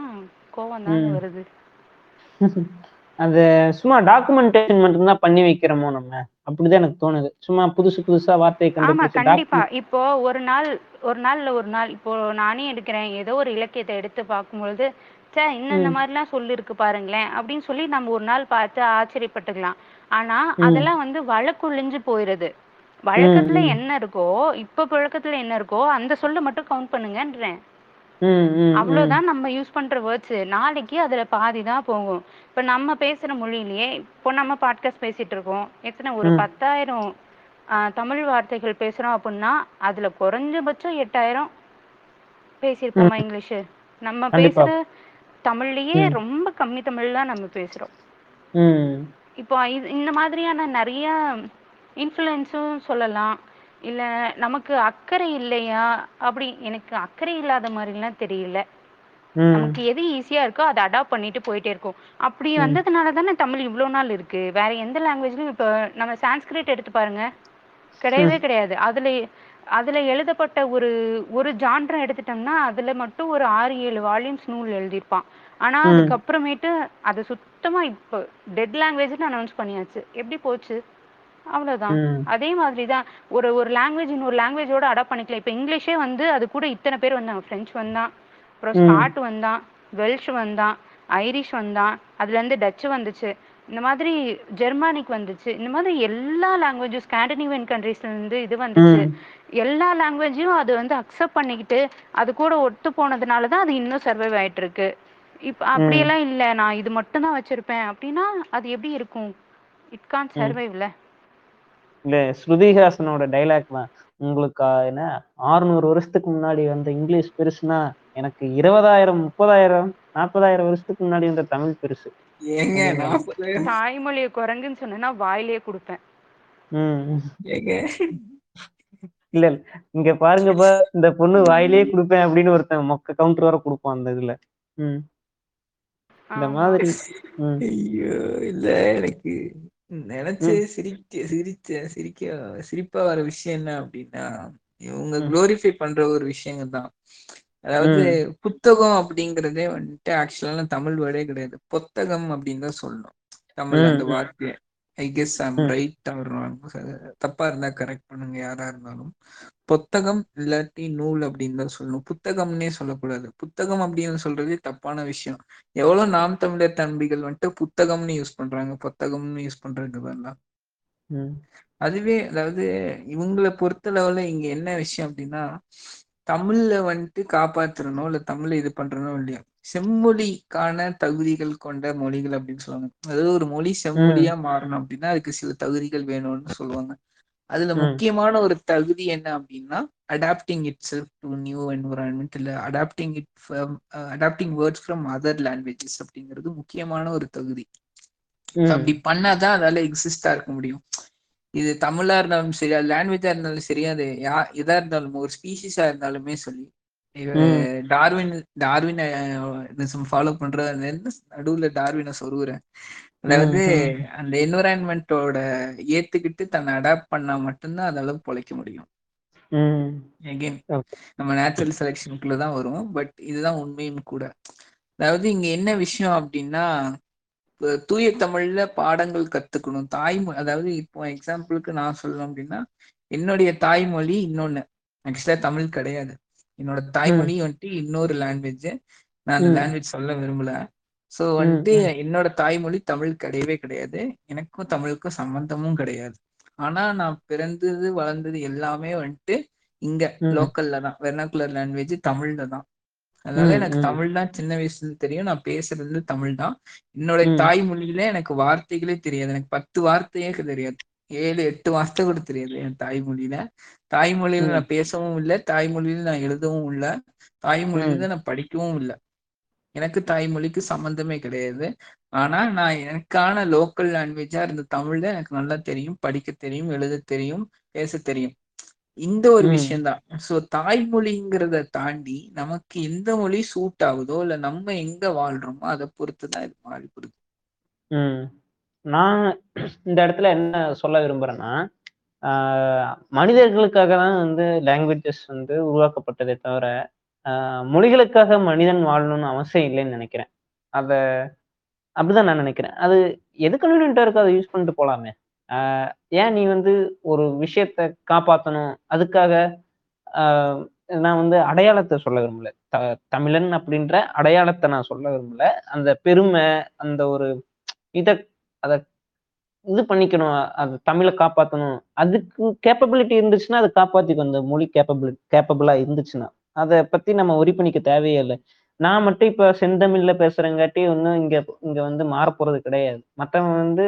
[SPEAKER 4] கோவம் தான் வருது.
[SPEAKER 2] அது சும்மா டாக்குமெண்டேஷன் மட்டும்தான் பண்ணி வைக்கிறோமோ நம்ம? அப்படிதான் எனக்கு தோணுது. சும்மா புதுசு புதுசா வார்த்தையை
[SPEAKER 4] ஆமா
[SPEAKER 2] கண்டுபிடிச்சு
[SPEAKER 4] கண்டிப்பா. இப்போ ஒரு நாள் ஒரு நாள்ல ஒரு நாள் இப்போ நானே எடுக்கிறேன் ஏதோ ஒரு இலக்கியத்தை எடுத்து பார்க்கும்பொழுது ச்சே இன்னும் இந்த மாதிரிலாம் சொல்லிருக்கு பாருங்களேன் அப்படின்னு சொல்லி நம்ம ஒரு நாள் பார்த்து ஆச்சரியப்பட்டுக்கலாம். ஆனா அதெல்லாம் வந்து வழக்குழிஞ்சு போயிருது. வழக்கத்துல என்ன இருக்கோ இப்ப புழக்கத்துல என்ன இருக்கோ அந்த சொல்ல மட்டும் கவுண்ட் பண்ணுங்கன்றேன். அவ்வளவுதான் நம்ம யூஸ் பண்ற வேர்ட்ஸ் நாளைக்கு அதுல பாதி தான் போகும். இப்ப நம்ம பேசுற மொழியிலேயே இப்போ நம்ம பாட்காஸ்ட் பேசிட்டு இருக்கோம். எத்தனை? ஒரு பத்தாயிரம் ஆஹ், தமிழ் வார்த்தைகள் பேசுறோம் அப்படின்னா அதுல குறைஞ்சபட்சம் எட்டாயிரம் பேசியிருப்போமா இங்கிலீஷ்? நம்ம. பேசுற தமிழ்லயே ரொம்ப கம்மி தமிழ் தான் நம்ம பேசுறோம்.
[SPEAKER 2] ம்.
[SPEAKER 4] இப்போ இது இந்த மாதிரியான நிறைய இன்ஃப்ளூயன்ஸும் சொல்லலாம். இல்ல நமக்கு அக்கறை இல்லையா? அப்படி எனக்கு அக்கறை இல்லாத மாதிரிலாம் தெரியல. நமக்கு எது ஈஸியா இருக்கோ அதை அடாப்ட் பண்ணிட்டு போயிட்டே இருக்கும். அப்படி வந்ததுனால தானே தமிழ் இவ்வளோ நாள் இருக்கு. வேற எந்த லாங்குவேஜ்லயும் இப்போ நம்ம சான்ஸ்கிரிட் எடுத்து பாருங்க. கிடையவே கிடையாது. அதுல அதுல எழுதப்பட்ட ஒரு ஒரு ஜான்ரம் எடுத்துட்டோம்னா அதுல மட்டும் ஒரு ஆறு ஏழு வால்யூம்ஸ் நூல் எழுதியிருப்பான். ஆனா அதுக்கப்புறமேட்டு அது சுத்தமா இப்போ டெட் லாங்குவேஜ்னு அனௌன்ஸ் பண்ணியாச்சு. எப்படி போச்சு? அவ்வளவுதான். அதே மாதிரி தான் ஒரு ஒரு லாங்குவேஜ் இன்னொரு லாங்குவேஜோட அடாப்ட் பண்ணிக்கலாம். இப்போ இங்கிலீஷே வந்து அது கூட இத்தனை பேர் வந்தாங்க. ஃப்ரெஞ்ச் வந்தான். அப்புறம் ஸ்காட் வந்தான். வெல்ஷ் வந்தான். ஐரிஷ் வந்தான். அதுல இருந்து டச்சு வந்துச்சு. இந்த மாதிரி ஜெர்மானிக் வந்துச்சு. இந்த மாதிரி எல்லா லாங்குவேஜும் ஸ்காண்டினேவியன் கண்ட்ரீஸ்ல இருந்து இது வந்துச்சு. எல்லா லாங்குவேஜையும் அது வந்து அக்செப்ட் பண்ணிக்கிட்டு அது கூட ஒத்து போனதுனால தான் அது இன்னும் சர்வைவ் ஆயிட்டு இருக்கு. இப்ப அப்படியெல்லாம் இல்ல. நான் இது மட்டும் தான் வச்சிருப்பேன். அப்படின்னா அது எப்படி இருக்கும்? இட் கான் சர்வைவ்ல
[SPEAKER 2] இல்ல ஸ்ருதிஹாசனோட டைலாக் தான் உங்களுக்கு என்ன ஆறுநூறு வருஷத்துக்கு முன்னாடி வந்த இங்கிலீஷ் பெருசுனா எனக்கு இருபதாயிரம் முப்பதாயிரம் நாற்பதாயிரம் வருஷத்துக்கு முன்னாடி வந்த தமிழ் பெருசு.
[SPEAKER 4] தாய்மொழியை குரங்குன்னு சொன்னேன்னா வாயிலேயே கொடுப்பேன்.
[SPEAKER 2] ம்.
[SPEAKER 3] ஏங்க?
[SPEAKER 2] இல்ல இல்ல. இங்க பாருங்க பா இந்த பொண்ணு வாயிலே கொடுப்பேன் அப்படின்னு ஒருத்தன் மொக்க கவுண்டர் வர கொடுப்பான் அந்த இதுல. ம். இந்த. மாதிரி ம்.
[SPEAKER 3] ஐயோ இல்ல எனக்கு நினைச்சு சிரிக்க சிரிச்ச சிரிக்க சிரிப்பா வர விஷயம் என்ன அப்படின்னா இவங்க குளோரிஃபை பண்ற ஒரு விஷயங்க தான். அதாவது புத்தகம் அப்படிங்கறதே வந்துட்டு ஆக்சுவலா தமிழ் வேர்டே கிடையாது. புத்தகம் அப்படின்னு தான் சொல்லணும். தமிழ் அந்த வார்த்தையை. ஐ கெஸ் ஐம் ரைட் அவர் தப்பா இருந்தா கரெக்ட் பண்ணுங்க யாரா இருந்தாலும். புத்தகம் இல்லாட்டி நூல் அப்படின்னு தான் சொல்லணும். புத்தகம்னே சொல்லக்கூடாது. புத்தகம் அப்படின்னு சொல்றதே தப்பான விஷயம். எவ்வளவு நாம் தமிழர் தம்பிகள் வந்துட்டு புத்தகம்னு யூஸ் பண்றாங்க புத்தகம்னு யூஸ் பண்றதுக்கு பதிலா
[SPEAKER 2] ம்.
[SPEAKER 3] அதுவே அதாவது இவங்களை பொறுத்த லெவல்ல இங்க என்ன விஷயம் அப்படின்னா தமிழ்ல வந்துட்டு காப்பாத்துறனோ இல்ல தமிழ்ல இது பண்றனோ இல்லையா செம்மொழிக்கான தகுதிகள் கொண்ட மொழிகள் அப்படின்னு சொல்லுவாங்க. அதாவது ஒரு மொழி செம்மொழியா மாறணும் அப்படின்னா அதுக்கு சில தகுதிகள் வேணும்னு சொல்லுவாங்க. அதுல முக்கியமான ஒரு தகுதி என்ன அப்படின்னா adapting itself to new environment இல்ல adapting it adapting words from other languages அப்படிங்கிறது முக்கியமான ஒரு தகுதி. அப்படி பண்ணாதான் அதால எக்ஸிஸ்டா இருக்க முடியும். இது தமிழா இருந்தாலும் சரி அது லாங்குவேஜா இருந்தாலும் சரி அது யா எதா இருந்தாலும் ஒரு ஸ்பீசிஸா இருந்தாலுமே சொல்லி டார்வின் டார்வினிசம் ஃபாலோ பண்ற அந்த என்ன நடுவுல டார்வினை சொருகுறேன் அதாவது அந்த என்விரான்மெண்டோட ஏத்துக்கிட்டு தன்னை அடாப்ட் பண்ணா மட்டும்தான் அதளவு பொழைக்க முடியும். எகெயின். நம்ம நேச்சுரல் செலெக்ஷனுக்குள்ள தான் வரும் பட் இதுதான் உண்மையும் கூட. அதாவது இங்க என்ன விஷயம் அப்படின்னா தூய தமிழ்ல பாடங்கள் கத்துக்கணும். தாய்மொழி அதாவது இப்போ எக்ஸாம்பிளுக்கு நான் சொல்லணும் அப்படின்னா என்னுடைய தாய்மொழி இன்னொன்னு. ஆக்சுவலா தமிழ் கிடையாது. என்னோட தாய்மொழி வந்துட்டு இன்னொரு லாங்குவேஜ் நான் அந்த லாங்குவேஜ் சொல்ல விரும்பல. சோ வந்துட்டு என்னோட தாய்மொழி தமிழ் கிடையவே கிடையாது. எனக்கும் தமிழுக்கும் சம்பந்தமும் கிடையாது. ஆனா நான் பிறந்தது வளர்ந்தது எல்லாமே வந்துட்டு இங்க. லோக்கல்ல தான். வெர்னாகுலர் லாங்குவேஜ் தமிழ்ல தான். அதனால எனக்கு. தமிழ் தான் சின்ன வயசுல இருந்து தெரியும். நான் பேசுறது தமிழ் தான். என்னோட. தாய்மொழியில எனக்கு வார்த்தைகளே தெரியாது. எனக்கு பத்து வார்த்தையே தெரியாது. ஏழு எட்டு வார்த்தை கூட தெரியாது என் தாய்மொழியில தாய்மொழியில. நான் பேசவும் இல்லை தாய்மொழியில நான் எழுதவும் இல்லை தாய்மொழியில. நான் படிக்கவும் இல்லை எனக்கு தாய்மொழிக்கு சம்பந்தமே கிடையாது ஆனா நான் எனக்கான லோக்கல் லாங்குவேஜா இருந்த தமிழ்ல எனக்கு நல்லா தெரியும் படிக்க தெரியும் எழுத தெரியும் பேச தெரியும் இந்த ஒரு. விஷயம்தான் சோ தாய்மொழிங்கிறத தாண்டி நமக்கு எந்த மொழி சூட் ஆகுதோ இல்ல நம்ம எங்க வாழ்றோமோ அதை பொறுத்துதான் இது மாறிப்படுது.
[SPEAKER 2] நான் இந்த இடத்துல என்ன சொல்ல விரும்புறேன்னா, மனிதர்களுக்காக தான் வந்து லாங்குவேஜஸ் வந்து உருவாக்கப்பட்டதே தவிர, மொழிகளுக்காக மனிதன் வாழணும்னு அவசியம் இல்லைன்னு நினைக்கிறேன் அத அப்படிதான் நான் நினைக்கிறேன் அது எது கன்வீனியன்ட்டா இருக்கோ அதை யூஸ் பண்ணிட்டு போலாமே. ஏன் நீ வந்து ஒரு விஷயத்த காப்பாற்றணும் அதுக்காக நான் வந்து அடையாளத்தை சொல்ல விரும்பல. த தமிழன் அப்படின்ற அடையாளத்தை நான் சொல்ல விரும்பல. அந்த பெருமை, அந்த ஒரு இதை அத இது பண்ணிக்கணும். அது தமிழை காப்பாத்தணும். அதுக்கு கேப்பபிலிட்டி இருந்துச்சுன்னா, அதை காப்பாற்றிக்கும் அந்த மொழி கேப்பபிள் கேப்பபிளா இருந்துச்சுன்னா. அத பத்தி நம்ம ஒரி பண்ணிக்க தேவையே இல்ல. நான் மட்டும் இப்ப செந்தமிழ்ல பேசுறங்காட்டி ஒன்றும் இங்க இங்க வந்து மாறப்போகிறது கிடையாது. மத்தவன் வந்து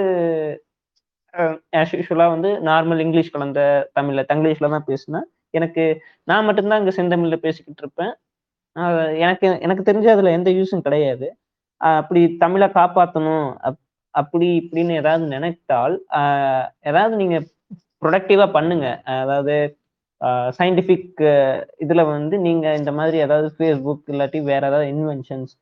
[SPEAKER 2] அ ஆஸ் வந்து நார்மல் இங்கிலீஷ் கலந்த தமிழில் தங்கிலீஷ்ல தான் பேசுனா, எனக்கு நான் மட்டும் தான் செந்தமிழில் செந்தமிழ்ல பேசிக்கிட்டு இருப்பேன். எனக்கு எனக்கு தெரிஞ்ச அதுல எந்த யூஸும் கிடையாது. அப்படி தமிழ காப்பாத்தணும். அப்படி இப்படின்னு ஏதாவது நினைத்தால், ஏதாவது நீங்க ப்ரொடக்டிவா பண்ணுங்க. அதாவது சயின்டிஃபிக் இதுல வந்து நீங்க இந்த மாதிரி ஏதாவது ஃபேஸ்புக் இல்லாட்டி வேற ஏதாவது இன்வென்ஷன்ஸ்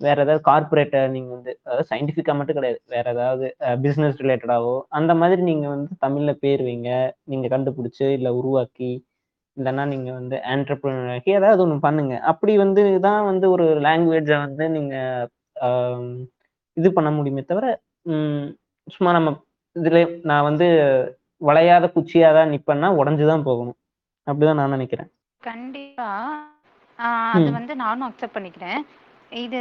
[SPEAKER 2] வேற ஏதாவது கார்பரேட்டர் நீங்க வந்து அதாவது சயின்டிஃபிக்காக மட்டும் கிடையாது. வேற ஏதாவது பிஸ்னஸ் பிசினஸ் ரிலேட்டடாவோ அந்த மாதிரி நீங்க வந்து தமிழ்ல பேருவீங்க நீங்க கண்டுபிடிச்சு, இல்ல உருவாக்கி, இல்லைன்னா நீங்க வந்து ஆண்டர்பிரினர் ஆக்கி ஏதாவது ஒன்று பண்ணுங்க. அப்படி வந்து தான் வந்து ஒரு லாங்குவேஜை வந்து நீங்க இது பண்ண முடியுமே தவிர, சும்மா நம்ம இதுல நான் வந்து வளையாத குச்சியா தான் நிப்பேன்னா, உடைஞ்சு தான் போகணும். அப்படிதான் நான் நினைக்கிறேன்.
[SPEAKER 4] கண்டிப்பா. அது. வந்து நானும் அக்செப்ட் பண்ணிக்கிறேன். இது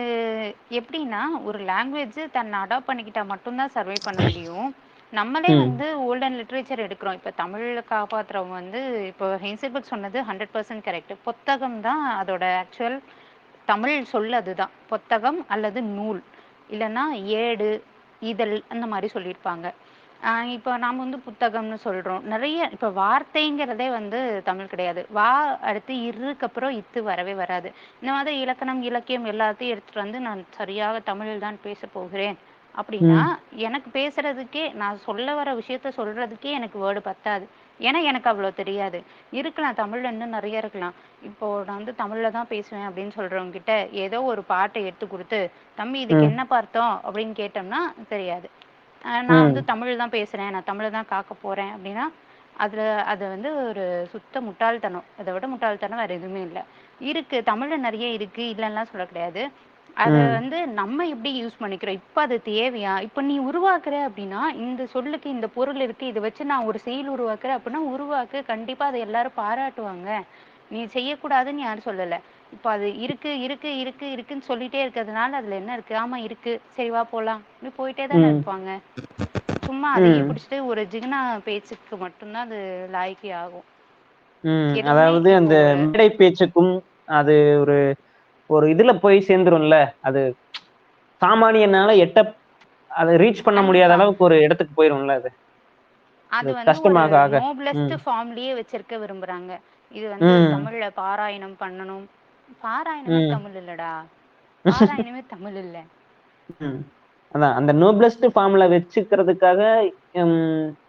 [SPEAKER 4] எப்படின்னா, ஒரு லாங்குவேஜ் தன்னை அடாப்ட் பண்ணிக்கிட்டா மட்டும் தான் சர்வை பண்ண முடியும். நம்மளே. வந்து ஓல்டன் லிட்ரேச்சர் எடுக்கிறோம். இப்ப தமிழ காப்பாத்துறவங்க வந்து இப்போ ஹென்சிபர்க் சொன்னது 100% கரெக்ட். புத்தகம் தான் அதோட ஆக்சுவல் தமிழ் சொல் அதுதான். புத்தகம் அல்லது நூல். இல்லன்னா ஏடு, இதழ் அந்த மாரி சொல்லியிருப்பாங்க. இப்போ நாம வந்து புத்தகம்னு சொல்றோம். நெறைய இப்ப வார்த்தைங்கிறதே வந்து தமிழ் கிடையாது. வா அடுத்து இர்ருக்கு அப்புறம் இத்து வரவே வராது. இந்த மாதிரி இலக்கணம், இலக்கியம் எல்லாத்தையும் எடுத்துட்டு வந்து நான் சரியாக தமிழில் தான் பேசப் போகிறேன் அப்படின்னா. எனக்கு பேசுறதுக்கே நான் சொல்ல வர விஷயத்த சொல்றதுக்கே எனக்கு வேர்டு பத்தாது. ஏன்னா எனக்கு அவ்வளோ தெரியாது. இருக்கலாம் தமிழ்ல இன்னும் நெறைய இருக்கலாம். இப்போ நான் வந்து தமிழ்ல தான் பேசுவேன் அப்படின்னு சொல்றவங்க கிட்ட ஏதோ ஒரு பாட்ட எடுத்து குடுத்து, "தம்பி இதுக்கு
[SPEAKER 2] ம்.
[SPEAKER 4] என்னப்பா அர்த்தம்?" அப்படின்னு கேட்டோம்னா தெரியாது. நான் வந்து. தமிழ் தான் பேசுறேன். நான் தமிழ தான் காக்கப் போறேன் அப்படின்னா, அதுல அது வந்து ஒரு சுத்த முட்டாள்தனம். இத விட முட்டாள்தனம் வேற எதுவுமே இல்ல. இருக்கு தமிழ்ல நெறைய இருக்கு. இல்லன்னுலாம் சொல்ல கிடையாது. அத. வந்து நம்ம எப்படி யூஸ் பண்ணிக்கிறோம்? இப்ப அது தேவையா? இப்ப நீ உருவாக்குற அப்படின்னா, இந்த சொல்லுக்கு இந்த பொருள் இருக்கு. இத வச்சு நான் ஒரு செயல் உருவாக்குறேன் அப்படின்னா, உருவாக்கு. கண்டிப்பா அத எல்லாரும் பாராட்டுவாங்க. நீ செய்யக்கூடாதுன்னு யாரும் சொல்லல. இப்ப அது இருக்கு, இருக்கு, இருக்கு, இருக்குன்னு சொல்லிட்டே இருக்கிறதுனால அதுல என்ன இருக்கு? ஆமா இருக்கு. சரி வா போலாம். இப்படி போயிட்டே தானே. இருப்பாங்க. சும்மா அதையே. புடிச்சுட்டு ஒரு ஜிகுனா பேச்சுக்கு மட்டும் தான் அது லாயக்கே ஆகும்.
[SPEAKER 2] அதாவது அந்த மேடை பேச்சுக்கும், அது ஒரு ஒரு இதுல போய் சேர்ந்துரும்ல. அது சாமானியனால எட்ட அத ரீச் பண்ண முடியாத. அளவுக்கு ஒரு இடத்துக்கு போயிரும்ல அது.
[SPEAKER 4] அது வந்து. நோபலஸ்ட். ஃபார்ம்லயே வச்சிருக்க விரும்புறாங்க. இது வந்து. தமிழ்ல பாராயணம் பண்ணணும். பாராயணமே. தமிழ் இல்லடா. பாராயணமே தமிழ் இல்ல.
[SPEAKER 2] அதான் அந்த நோபலஸ்ட் ஃபார்ம்ல வச்சுக்கிறதுக்காக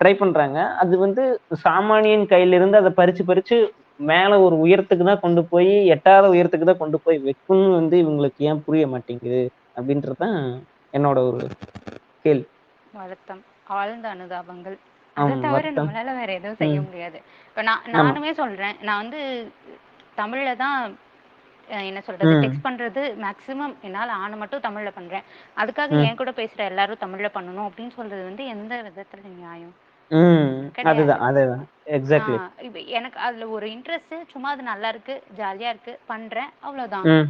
[SPEAKER 2] ட்ரை பண்றாங்க. அது வந்து சாமானியன் கையில இருந்து அத பறிச்சு, பறிச்சு மேல ஒரு உயரத்துக்கு தான் கொண்டு போய் எட்டாத உயரத்துக்கு தான் கொண்டு போய் வைக்கும்னு வந்து இவங்களுக்கு ஏன் புரிய மாட்டேங்குது? அப்படின்றது என்னோட ஒரு கேள்வி.
[SPEAKER 4] வருத்தம். ஆழ்ந்த அனுதாபங்கள். அத தவிர. நம்மளால வேற எதுவும் செய்ய. முடியாது. இப்ப நான். நானுமே சொல்றேன். நான் வந்து தமிழ்ல தான் என்ன சொல்றது? டெக்ஸ்ட் பண்றது மேக்ஸிமம் என்னால ஆன மட்டும் தமிழ்ல பண்றேன். அதுக்காக. என் கூட பேசுற எல்லாரும் தமிழ்ல பண்ணணும் அப்படின்னு சொல்றது வந்து எந்த விதத்துல நியாயம்?
[SPEAKER 2] ம்.
[SPEAKER 4] கிடையாது.
[SPEAKER 2] அதுதான், அதுதான்.
[SPEAKER 4] ஆ
[SPEAKER 2] எக்ஸாக்ட்லி.
[SPEAKER 4] இப்ப எனக்கு அதுல ஒரு இன்ட்ரெஸ்ட் சும்மா அது நல்லா இருக்கு, ஜாலியா இருக்கு, பண்றேன். அவ்வளோதான்.
[SPEAKER 2] ம்.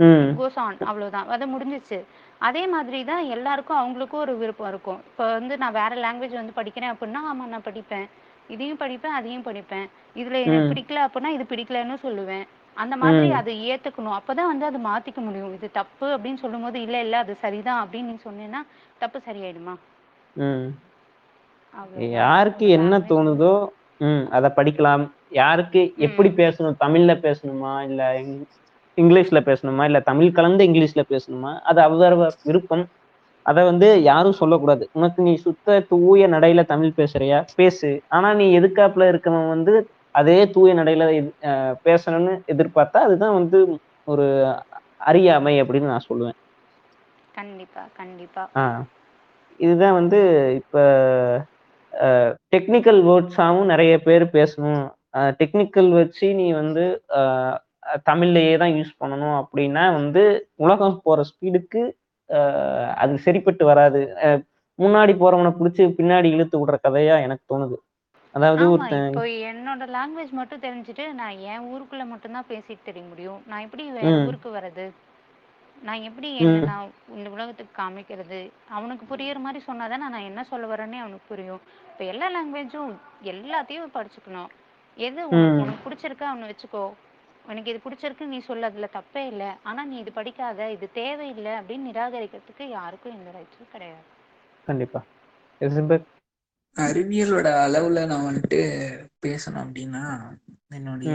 [SPEAKER 2] ம்.
[SPEAKER 4] இட் கோஸ் ஆன் அவ்வளோதான். அது முடிஞ்சிருச்சு. அதே மாதிரி தான் எல்லாருக்கும் அவங்களுக்கும் ஒரு விருப்பம் இருக்கும். இப்ப வந்து நான் வேற லாங்குவேஜ் வந்து படிக்கிறேன் அப்படின்னா, ஆமா நான் படிப்பேன். இதையும் படிப்பேன் அதையும் படிப்பேன் இதுல எனக்கு
[SPEAKER 2] ம்.
[SPEAKER 4] பிடிக்கல அப்படின்னா இது பிடிக்கலன்னு சொல்லுவேன் அந்த மாதிரி
[SPEAKER 2] ம்.
[SPEAKER 4] அதை ஏத்துக்கணும் அப்பதான் வந்து அதை மாத்திக்க முடியும் இது தப்பு அப்படின்னு சொல்லும்போது இல்ல இல்ல அது சரிதான் அப்படின்னு நீ சொன்னேன்னா தப்பு சரியாயிடுமா
[SPEAKER 2] ம்
[SPEAKER 4] அவ்வளவுதான்
[SPEAKER 2] யாருக்கு என்ன தோணுதோ ம் அதை படிக்கலாம். யாருக்கு எப்படி. பேசணும்? தமிழ்ல பேசணுமா? இல்ல இங்- இங்கிலீஷ்ல பேசணுமா? இல்ல தமிழ் கலந்து இங்கிலீஷ்ல பேசணுமா? அது அவரவ விருப்பம். அதை வந்து யாரும் சொல்லக்கூடாது. உனக்கு நீ சுத்த தூய நடையில தமிழ் பேசுறியா? பேசு. ஆனா நீ எதுக்காப்புல இருக்கவன் வந்து அதே தூய நடையில பேசணும்னு எதிர்பார்த்தா அதுதான் வந்து ஒரு அறியாமை அப்படின்னு நான் சொல்லுவேன்.
[SPEAKER 4] கண்டிப்பா கண்டிப்பா.
[SPEAKER 2] இதுதான் வந்து இப்போ டெக்னிக்கல் வேர்ட்ஸாகவும் நிறைய பேர் பேசணும். டெக்னிக்கல் வச்சு நீ வந்து தமிழ்லயே தான் யூஸ் பண்ணணும் அப்படின்னா வந்து உலகம் போற ஸ்பீடுக்கு அது சரிப்பட்டு வராது. முன்னாடி போறவனை பிடிச்சி பின்னாடி இழுத்து விடுற கதையா எனக்கு தோணுது. அதாவது
[SPEAKER 4] இப்போ என்னோட லாங்குவேஜ் மட்டும் தெரிஞ்சுட்டு நான் என் ஊருக்குள்ள மட்டும்தான் பேசிட்டு தெரிய முடியும். நான் எப்படி. ஊருக்கு வர்றது? நான் எப்படி. நான் இந்த உலகத்துக்கு காமிக்கிறது? அவனுக்கு புரியுற மாதிரி சொன்னாதானே நான் என்ன சொல்ல வரேன்னே அவனுக்கு புரியும். இப்போ எல்லா லாங்குவேஜும் எல்லாத்தையும் படிச்சுக்கணும். எது உனக்கு. உனக்கு பிடிச்சிருக்கா அவனை வச்சுக்கோ. உனக்கு இது பிடிச்சிருக்கு நீ சொல்லு அதுல தப்பே இல்லை. ஆனா நீ இது படிக்காத இது தேவையில்லை அப்படின்னு நிராகரிக்கிறதுக்கு யாருக்கும் எந்த ரைட்ஸும் கிடையாது.
[SPEAKER 2] கண்டிப்பா.
[SPEAKER 3] அறிவியலோட அளவுல நான் வந்துட்டு பேசணும் அப்படின்னா என்னுடைய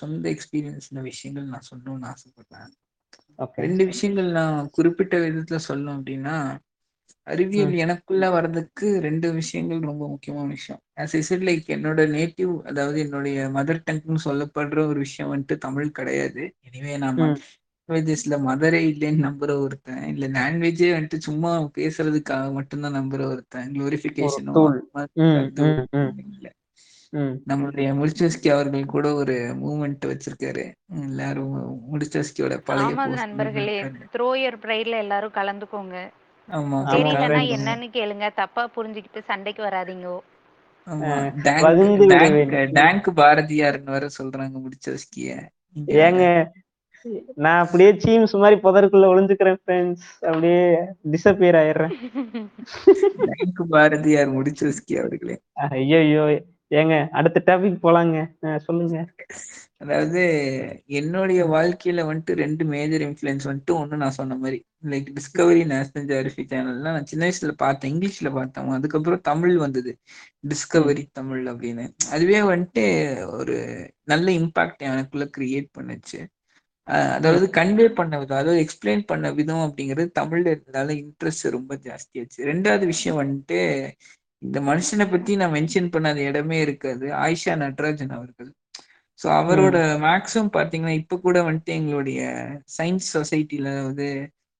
[SPEAKER 3] சொந்த எக்ஸ்பீரியன்ஸ்ல விஷயங்கள் நான் சொல்லணும்னு ஆசைப்படுறேன். ரெண்டு விஷயங்கள் நான் குறிப்பிட்ட விதத்துல சொல்லணும் அப்படின்னா அறிவியல் எனக்குள்ள வர்றதுக்கு ரெண்டு விஷயங்கள் ரொம்ப முக்கியமான விஷயம். ஆஸ் லைக் என்னோட நேட்டிவ் அதாவது என்னுடைய மதர் டங்க்னு சொல்லப்படுற ஒரு விஷயம் வந்துட்டு தமிழ் கிடையாது. எனிவே நாம. லாங்குவேஜஸ்ல மதரே இல்லைன்னு நம்புற ஒருத்தன் இல்ல லாங்குவேஜே வந்துட்டு சும்மா பேசுறதுக்காக மட்டும்தான் நம்புற ஒருத்தன் குளோரிபிகேஷனோ. இல்ல. நம்மளுடைய முடிச்சஸ்கி அவர்கள் கூட ஒரு மூமெண்ட் வச்சிருக்காரு. எல்லாரும் முடிச்சஸ்கியோட பழைய
[SPEAKER 4] நண்பர்களே.
[SPEAKER 3] இருக்காரு.
[SPEAKER 4] த்ரோ இயர் ப்ரைட்ல எல்லாரும் கலந்துக்கோங்க. தெரியலன்னா. என்னன்னு கேளுங்க. தப்பா புரிஞ்சுக்கிட்டு சண்டைக்கு வராதீங்க.
[SPEAKER 3] டேங்க் பாரதியார்னு வேற சொல்றாங்க முடிச்சஸ்கிய
[SPEAKER 2] ஏங்க நான் அப்படியே சீம்ஸ் மாதிரி புதருக்குள்ள ஒளிஞ்சுக்கிறேன் ஃப்ரெண்ட்ஸ் அப்படியே டிசப்பியர் ஆயிடுறேன்.
[SPEAKER 3] டேங்க் பாரதியார் முடிச்சஸ்கி அவர்களே.
[SPEAKER 2] ஐயோ ஏங்க அடுத்த டாபிக் போலாங்க. சொல்லுங்க.
[SPEAKER 3] அதாவது என்னுடைய வாழ்க்கையில வந்துட்டு ரெண்டு மேஜர் இன்ஃப்ளூயன்ஸ் வந்துட்டு ஒண்ணு நான் சொன்ன மாதிரி. லைக் டிஸ்கவரி நேஷனல் ஜியாகிரபி சேனல்லாம் நான் சின்ன வயசுல பார்த்தேன் இங்கிலீஷ்ல பார்த்தேன். அதுக்கப்புறம் தமிழ் வந்தது. டிஸ்கவரி தமிழ் அப்படின்னு. அதுவே வந்துட்டு ஒரு நல்ல இம்பாக்ட் எனக்குள்ள கிரியேட் பண்ணுச்சு. அதாவது கன்வே பண்ண விதம் அதாவது எக்ஸ்பிளைன் பண்ண விதம் அப்படிங்கிறது தமிழ்ல இருந்ததால இன்ட்ரெஸ்ட் ரொம்ப ஜாஸ்தியாச்சு ரெண்டாவது விஷயம் வந்துட்டு இந்த மனுஷனை பத்தி நான் மென்ஷன் பண்ணாத இடமே இருக்காது. ஆயிஷா நட்ராஜன் அவர்கள். ஸோ அவரோட மேக்ஸிமம் பார்த்தீங்கன்னா இப்போ கூட வந்துட்டு எங்களுடைய சயின்ஸ் சொசைட்டில வந்து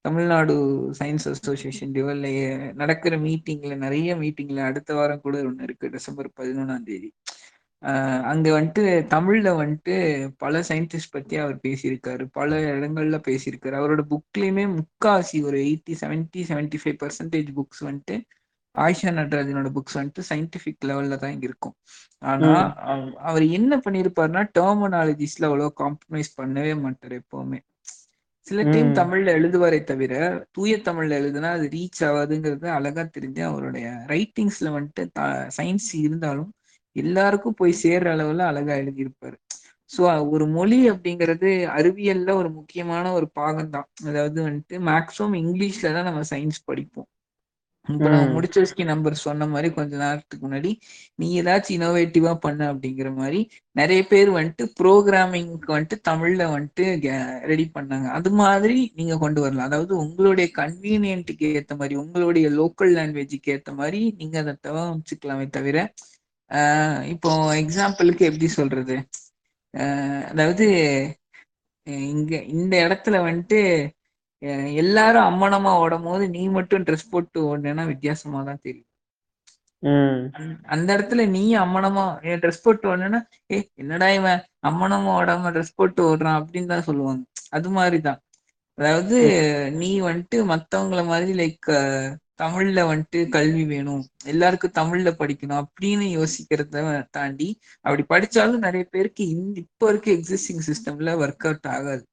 [SPEAKER 3] தமிழ்நாடு சயின்ஸ் அசோசியேஷன் லெவல்ல நடக்கிற மீட்டிங்ல நிறைய மீட்டிங்ல அடுத்த வாரம் கூட ஒன்று இருக்கு டிசம்பர் பதினொன்றாம் தேதி. ஆஹ் அங்க வந்துட்டு தமிழ்ல வந்துட்டு பல சயின்டிஸ்ட் பத்தி அவர் பேசியிருக்காரு பல இடங்கள்ல பேசியிருக்காரு. அவரோட புக்லயுமே முக்காசி ஒரு eighty seventy seventy five percentage books வந்துட்டு ஆயிஷா நட்ராஜனோட புக்ஸ் வந்துட்டு சயின்டிபிக் லெவல்ல தான் இருக்கும். ஆனா அவர் என்ன பண்ணிருப்பாருன்னா டெர்மினாலஜிஸ்ல அவ்வளவு காம்ப்ரமைஸ் பண்ணவே மாட்டார் எப்பவுமே. சில டைம். தமிழ்ல எழுதுவாரே தவிர தூய தமிழ்ல எழுதுனா அது ரீச் ஆகாதுங்கிறது அழகா தெரிஞ்சு அவருடைய ரைட்டிங்ஸ்ல வந்துட்டு சயின்ஸ் இருந்தாலும் எல்லாருக்கும் போய் சேர்ற அளவுல அழகா எழுதியிருப்பாரு. ஸோ ஒரு மொழி அப்படிங்கிறது அறிவியல்ல ஒரு முக்கியமான ஒரு பாகம் தான் அதாவது வந்துட்டு மேக்ஸிமம் இங்கிலீஷ்ல தான் நம்ம சயின்ஸ் படிப்போம். இப்ப
[SPEAKER 2] ம்.
[SPEAKER 3] முடிச்சஸ்கி நம்பர் சொன்ன மாதிரி கொஞ்ச நேரத்துக்கு முன்னாடி நீ ஏதாச்சும் இனோவேட்டிவா பண்ண அப்படிங்கிற மாதிரி நிறைய பேர் வந்துட்டு ப்ரோக்ராமிங்க்கு வந்துட்டு தமிழ்ல வந்துட்டு ரெடி பண்ணாங்க. அது மாதிரி நீங்க கொண்டு வரலாம். அதாவது உங்களுடைய கன்வீனியன்ட்டுக்கு ஏத்த மாதிரி உங்களுடைய லோக்கல் லாங்குவேஜுக்கு ஏத்த மாதிரி நீங்க அதை தவிர்த்துக்கலாமே தவிர இப்போ எக்ஸாம்பிளுக்கு எப்படி சொல்றது? அதாவது இங்க இந்த இடத்துல வந்துட்டு எல்லாரும் அம்மனமா ஓடும் போது நீ மட்டும் ட்ரெஸ் போட்டு ஓடுனா வித்தியாசமா தான் தெரியும். அந்த- அந்த இடத்துல நீ அம்மனமா ட்ரெஸ் போட்டு ஓடுனா ஏ என்னடா இவன் அம்மனமா ஓடாம ட்ரெஸ் போட்டு ஓடுறான் அப்படின்னு தான் சொல்லுவாங்க. அது மாதிரிதான். அதாவது நீ வந்துட்டு மத்தவங்கள மாதிரி லைக் தமிழ்ல வந்துட்டு கல்வி வேணும் எல்லாருக்கும் தமிழ்ல படிக்கணும் அப்படின்னு யோசிக்கிறத தாண்டி அப்படி படிச்சாலும் நிறைய பேருக்கு இந்த இப்போ இருக்க எக்ஸிஸ்டிங் சிஸ்டம்ல ஒர்க் அவுட் ஆகாது.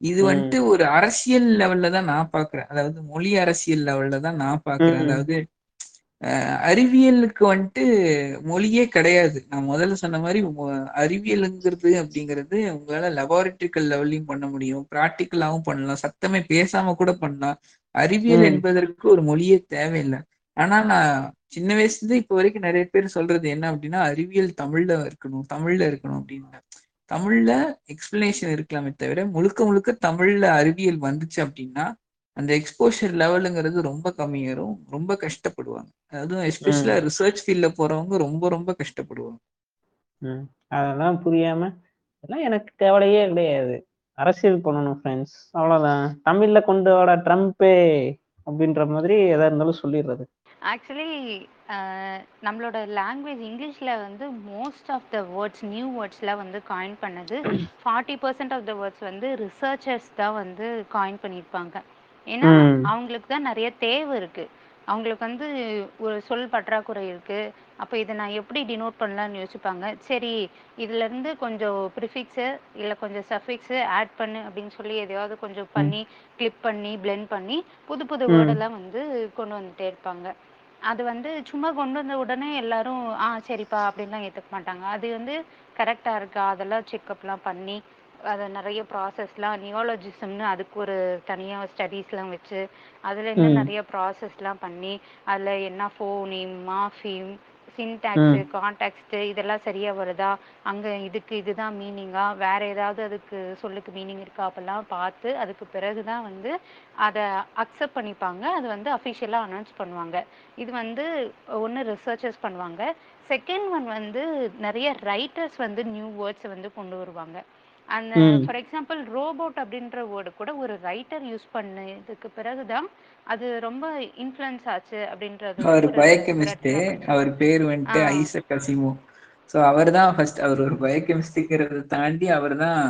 [SPEAKER 3] இது. வந்துட்டு ஒரு அரசியல் லெவல்ல தான் நான் பாக்குறேன் அதாவது மொழி அரசியல் லெவல்ல தான் நான் பாக்குறேன். அதாவது அறிவியலுக்கு வந்துட்டு மொழியே கிடையாது. நான் முதல்ல சொன்ன மாதிரி அறிவியலுங்கிறது அப்படிங்கிறது உங்களால லெபார்டரிக்கல் லெவல்லையும் பண்ண முடியும். ப்ராக்டிக்கலாவும் பண்ணலாம். சத்தமே பேசாம கூட பண்ணலாம். அறிவியல். என்பதற்கு ஒரு மொழியே தேவையில்லை. ஆனா நான் சின்ன வயசுல இருந்து இப்ப வரைக்கும் நிறைய பேர் சொல்றது என்ன அப்படின்னா அறிவியல் தமிழ்ல இருக்கணும் தமிழ்ல இருக்கணும் அப்படின்னு. தமிழ்ல எக்ஸ்பிளனேஷன் இருக்கலாமே தவிர முழுக்க முழுக்க தமிழ்ல அறிவியல் வந்துச்சு அப்படின்னா அந்த எக்ஸ்போஷர் லெவலுங்கிறது ரொம்ப கம்மியாயிரும் ரொம்ப கஷ்டப்படுவாங்க. அதுவும் எஸ்பெஷலா ரிசர்ச் ஃபீல்ட்ல போறவங்க ரொம்ப ரொம்ப கஷ்டப்படுவாங்க.
[SPEAKER 2] அதெல்லாம் புரியாம அதெல்லாம் எனக்கு கவலையே கிடையாது. அரசியல் பண்ணணும் ஃப்ரெண்ட்ஸ் அவ்வளவுதான். தமிழ்ல கொண்டு வாடா ட்ரம்ப்பே அப்படின்ற மாதிரி எதா இருந்தாலும் சொல்லிடுறது.
[SPEAKER 4] ஆக்சுவலி நம்மளோட லாங்குவேஜ் இங்கிலீஷில் வந்து most of the words new வேர்ட்ஸ்லாம் வந்து காயின் பண்ணது. Forty percent of the words வந்து ரிசர்ச்சர்ஸ் தான் வந்து காயின் பண்ணியிருப்பாங்க. ஏன்னா. அவங்களுக்கு தான் நிறைய தேவை இருக்குது அவங்களுக்கு வந்து ஒரு சொல் பற்றாக்குறை இருக்குது அப்போ இதை நான் எப்படி டினோட் பண்ணலாம்னு யோசிப்பாங்க. சரி இதுலேருந்து கொஞ்சம் ப்ரிஃபிக்ஸு இல்லை கொஞ்சம் சஃபிக்ஸு ஆட் பண்ணு அப்படின்னு சொல்லி எதையாவது கொஞ்சம் பண்ணி கிளிப் பண்ணி blend பண்ணி புது புது. வேர்டெல்லாம் வந்து கொண்டு வந்துட்டே இருப்பாங்க. அது வந்து சும்மா கொண்டு வந்த உடனே எல்லாரும் ஆ சரிப்பா அப்படின்லாம் ஏற்றுக்க மாட்டாங்க அது வந்து கரெக்டாக இருக்கா அதெல்லாம் செக்கப்லாம் பண்ணி அதை நிறைய ப்ராசஸ்லாம் நியோலஜிசம்னு அதுக்கு ஒரு தனியாக ஸ்டடீஸ்லாம் வச்சு அதில் இன்னும். நிறைய ப்ராசஸ்லாம் பண்ணி அதில் என்ன ஃபோனிம் மாஃபிம் சின்டாக்ஸு கான்டாக்ஸ்ட்டு இதெல்லாம் சரியா வருதா? அங்கே இதுக்கு இதுதான் மீனிங்கா வேற ஏதாவது அதுக்கு சொல்லுக்கு மீனிங் இருக்கா? அப்பெல்லாம் பார்த்து அதுக்கு பிறகு தான் வந்து அதை அக்செப்ட் பண்ணிப்பாங்க. அது வந்து அஃபிஷியலாக அனௌன்ஸ் பண்ணுவாங்க. இது வந்து ஒன்று ரிசர்ச்சர்ஸ் பண்ணுவாங்க. செகண்ட் ஒன் வந்து நிறைய ரைட்டர்ஸ் வந்து நியூ வேர்ட்ஸை வந்து கொண்டு வருவாங்க. அந்த. ஃபார் எக்ஸாம்பிள் ரோபோட் அப்படின்ற வேர்டு கூட ஒரு ரைட்டர் யூஸ் பண்ணதுக்கு பிறகுதான் அது ரொம்ப இன்ஃப்ளூயன்ஸ் ஆச்சு அப்படின்றது
[SPEAKER 3] அவர்
[SPEAKER 4] ஒரு
[SPEAKER 3] பயோகெமிஸ்ட். அவர் பேர் வந்துட்டு. ஐசக் அசிமோ ஸோ அவர் தான் ஃபர்ஸ்ட் அவர் ஒரு பயோகெமிஸ்ட்ங்கிறத தாண்டி அவர் தான்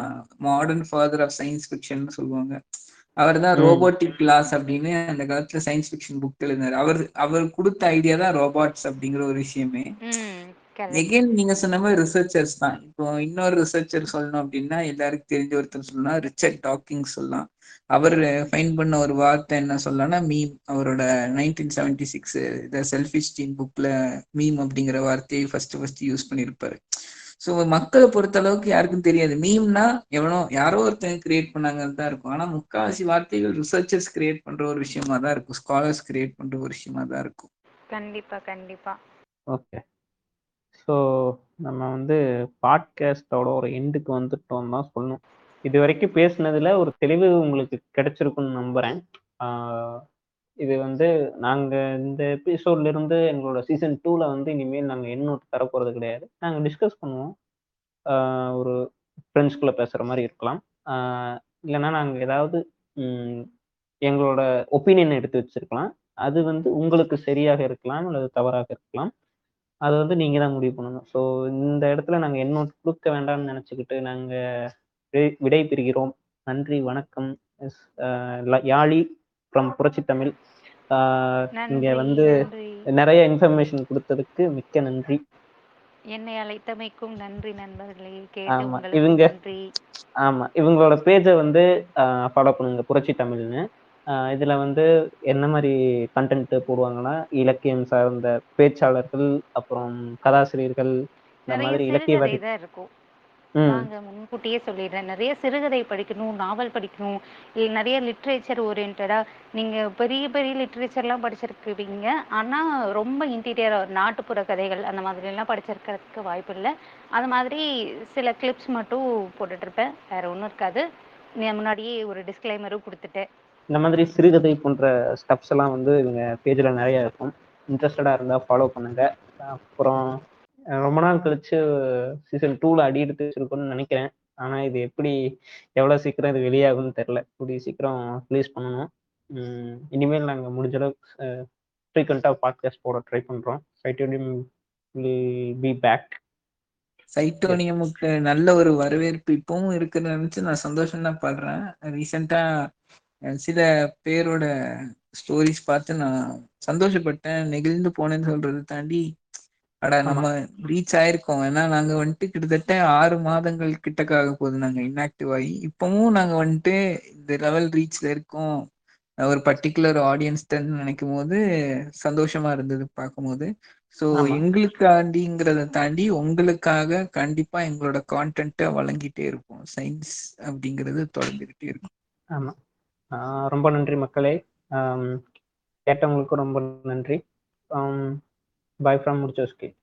[SPEAKER 3] modern father of science fiction சொல்லுவாங்க அவர் தான். ரோபோட்டிக் கிளாஸ் அப்படின்னு அந்த காலத்துல சயின்ஸ் ஃபிக்ஷன் புக் எழுதினார் அவர் அவர் கொடுத்த ஐடியா தான் ரோபாட்ஸ் அப்படிங்கிற ஒரு விஷயமே. எகைன் நீங்க சொன்ன மாதிரி ரிசர்ச்சர்ஸ் தான். இப்போ இன்னொரு ரிசர்ச்சர் சொல்லணும் அப்படின்னா எல்லாருக்கும் தெரிஞ்ச ஒருத்தர் சொல்லலாம் ரிச்சர்ட் டாக்கிங் சொல்லலாம். அவர் ஃபைன் பண்ண ஒரு வார்த்தை என்ன சொல்லலாம்னா மீம் அவரோட nineteen seventy six the selfish gene புக்ல மீம் அப்படிங்கிற வார்த்தையை ஃபர்ஸ்ட் ஃபர்ஸ்ட் யூஸ் பண்ணியிருப்பாரு. ஸோ மக்களை பொறுத்த அளவுக்கு யாருக்கும் தெரியாது. மீம்னா எவனோ யாரோ ஒருத்தன் கிரியேட் பண்ணாங்கன்னு தான் இருக்கும். ஆனா முக்காவாசி வார்த்தைகள் ரிசர்ச்சர்ஸ் கிரியேட் பண்ற ஒரு விஷயமா தான் இருக்கும். ஸ்காலர்ஸ் கிரியேட் பண்ற ஒரு விஷயமா தான் இருக்கும்.
[SPEAKER 4] கண்டிப்பா கண்டிப்பா.
[SPEAKER 2] ஓகே ஸோ நம்ம வந்து பாட்காஸ்டோட ஒரு எண்டுக்கு வந்துட்டோம் தான் சொல்லணும். இது வரைக்கும் பேசுனதுல ஒரு தெளிவு உங்களுக்கு கிடைச்சிருக்குன்னு நம்புறேன். இது வந்து நாங்க இந்த எபிசோட்ல இருந்து எங்களோட சீசன் டூல வந்து இனிமேல் நாங்க எண்ணோட்டு தரப்போறது கிடையாது. நாங்க டிஸ்கஸ் பண்ணுவோம். ஒரு ஃப்ரெண்ட்ஸ்குள்ள பேசுற மாதிரி இருக்கலாம். இல்லைன்னா நாங்க ஏதாவது எங்களோட ஒப்பீனியன் எடுத்து வச்சிருக்கலாம். அது வந்து உங்களுக்கு சரியாக இருக்கலாம் அல்லது தவறாக இருக்கலாம். அது வந்து நீங்க தான் முடிவு பண்ணணும். ஸோ இந்த இடத்துல நாங்க எண்ணூட்டு கொடுக்க வேண்டாம்னு நினைச்சுக்கிட்டு நாங்க விடை- பெறுகிறோம். நன்றி வணக்கம். யாழி ஃப்ரம் புரட்சி தமிழ். இங்க வந்து நிறைய இன்ஃபர்மேஷன் கொடுத்ததுக்கு மிக்க நன்றி.
[SPEAKER 4] என்னை அழைத்தமைக்கும் நன்றி நண்பர்களே. கேட்டு
[SPEAKER 2] இவங்க- ஆமா இவங்களோட பேஜை வந்து ஃபாலோ பண்ணுங்க புரட்சி தமிழ்னு. இதுல வந்து என்ன மாதிரி கண்டென்ட் போடுவாங்கன்னா இலக்கியம் சார்ந்த பேச்சாளர்கள் அப்புறம் கதாசிரியர்கள் இந்த
[SPEAKER 4] நிறைய
[SPEAKER 2] மாதிரி இலக்கிய
[SPEAKER 4] சிறுகதை
[SPEAKER 2] வரி
[SPEAKER 4] தான் இருக்கும்.
[SPEAKER 2] ம்.
[SPEAKER 4] முன்கூட்டியே சொல்லிடுறேன். நிறைய சிறுகதை படிக்கணும் நாவல் படிக்கணும். இல்ல நிறைய லிட்ரேச்சர் ஓரியன்டா நீங்க பெரிய பெரிய லிட்ரேச்சர்லாம் படிச்சிருக்கீங்க. ஆனா ரொம்ப இன்டீரியர் நாட்டுப்புற கதைகள் அந்த மாதிரி எல்லாம் படிச்சிருக்கிறதுக்கு வாய்ப்பு இல்லை. அது மாதிரி சில கிளிப்ஸ் மட்டும் போட்டுட்டு இருப்பேன். வேற ஒன்றும் இருக்காது. நீ முன்னாடியே ஒரு டிஸ்க்ளைமரும் கொடுத்துட்டேன்.
[SPEAKER 2] இந்த மாதிரி சிறுகதை போன்ற ஸ்டப்ஸ் எல்லாம் வந்து இவங்க பேஜில் நிறைய இருக்கும். இன்ட்ரெஸ்டடாக இருந்தால் ஃபாலோ பண்ணுங்க. அப்புறம் ரொம்ப நாள் கழிச்சு சீசன் டூவில் அடி எடுத்து வச்சிருக்கோம்னு நினைக்கிறேன். ஆனால் இது எப்படி எவ்வளோ சீக்கிரம் இது வெளியாகும்னு தெரில கூடிய சீக்கிரம் ரிலீஸ் பண்ணணும். இனிமேல் நாங்கள் முடிஞ்ச அளவுக்கு ஃப்ரீக்வெண்ட்டாக பாட்காஸ்ட் போட ட்ரை பண்ணுறோம் சைட்டோனியம் வில் பி பேக்
[SPEAKER 3] சைட்டோனியமுக்கு நல்ல ஒரு வரவேற்பு இப்பவும் இருக்குன்னு நினச்சி நான் சந்தோஷம் தான் படுறேன் ரீசெண்டாக சில பேரோட ஸ்டோரிஸ் பார்த்து நான் சந்தோஷப்பட்டேன். நெகிழ்ந்து போனேன்னு சொல்றதை தாண்டி அட நம்ம ரீச் ஆயிருக்கோம். ஏன்னா நாங்க வந்துட்டு கிட்டத்தட்ட ஆறு மாதங்கள் கிட்டக்காக போகுது. நாங்க இன்ஆக்டிவ் ஆகி இப்பவும் நாங்க வந்துட்டு இந்த லெவல் ரீச்ல இருக்கோம். ஒரு பர்டிகுலர் ஆடியன்ஸ் நினைக்கும் போது சந்தோஷமா இருந்தது பார்க்கும்போது. ஸோ. எங்களுக்காண்டிங்கிறத தாண்டி உங்களுக்காக கண்டிப்பா எங்களோட கான்டென்ட்டை வழங்கிட்டே இருப்போம். சயின்ஸ் அப்படிங்கிறது தொடர்ந்துகிட்டே இருக்கும்.
[SPEAKER 2] ஆமா. ரொம்ப நன்றி மக்களே. ஆம், கேட்டவங்களுக்கும் ரொம்ப நன்றி. Bye from முடிச்சோஸ்கி.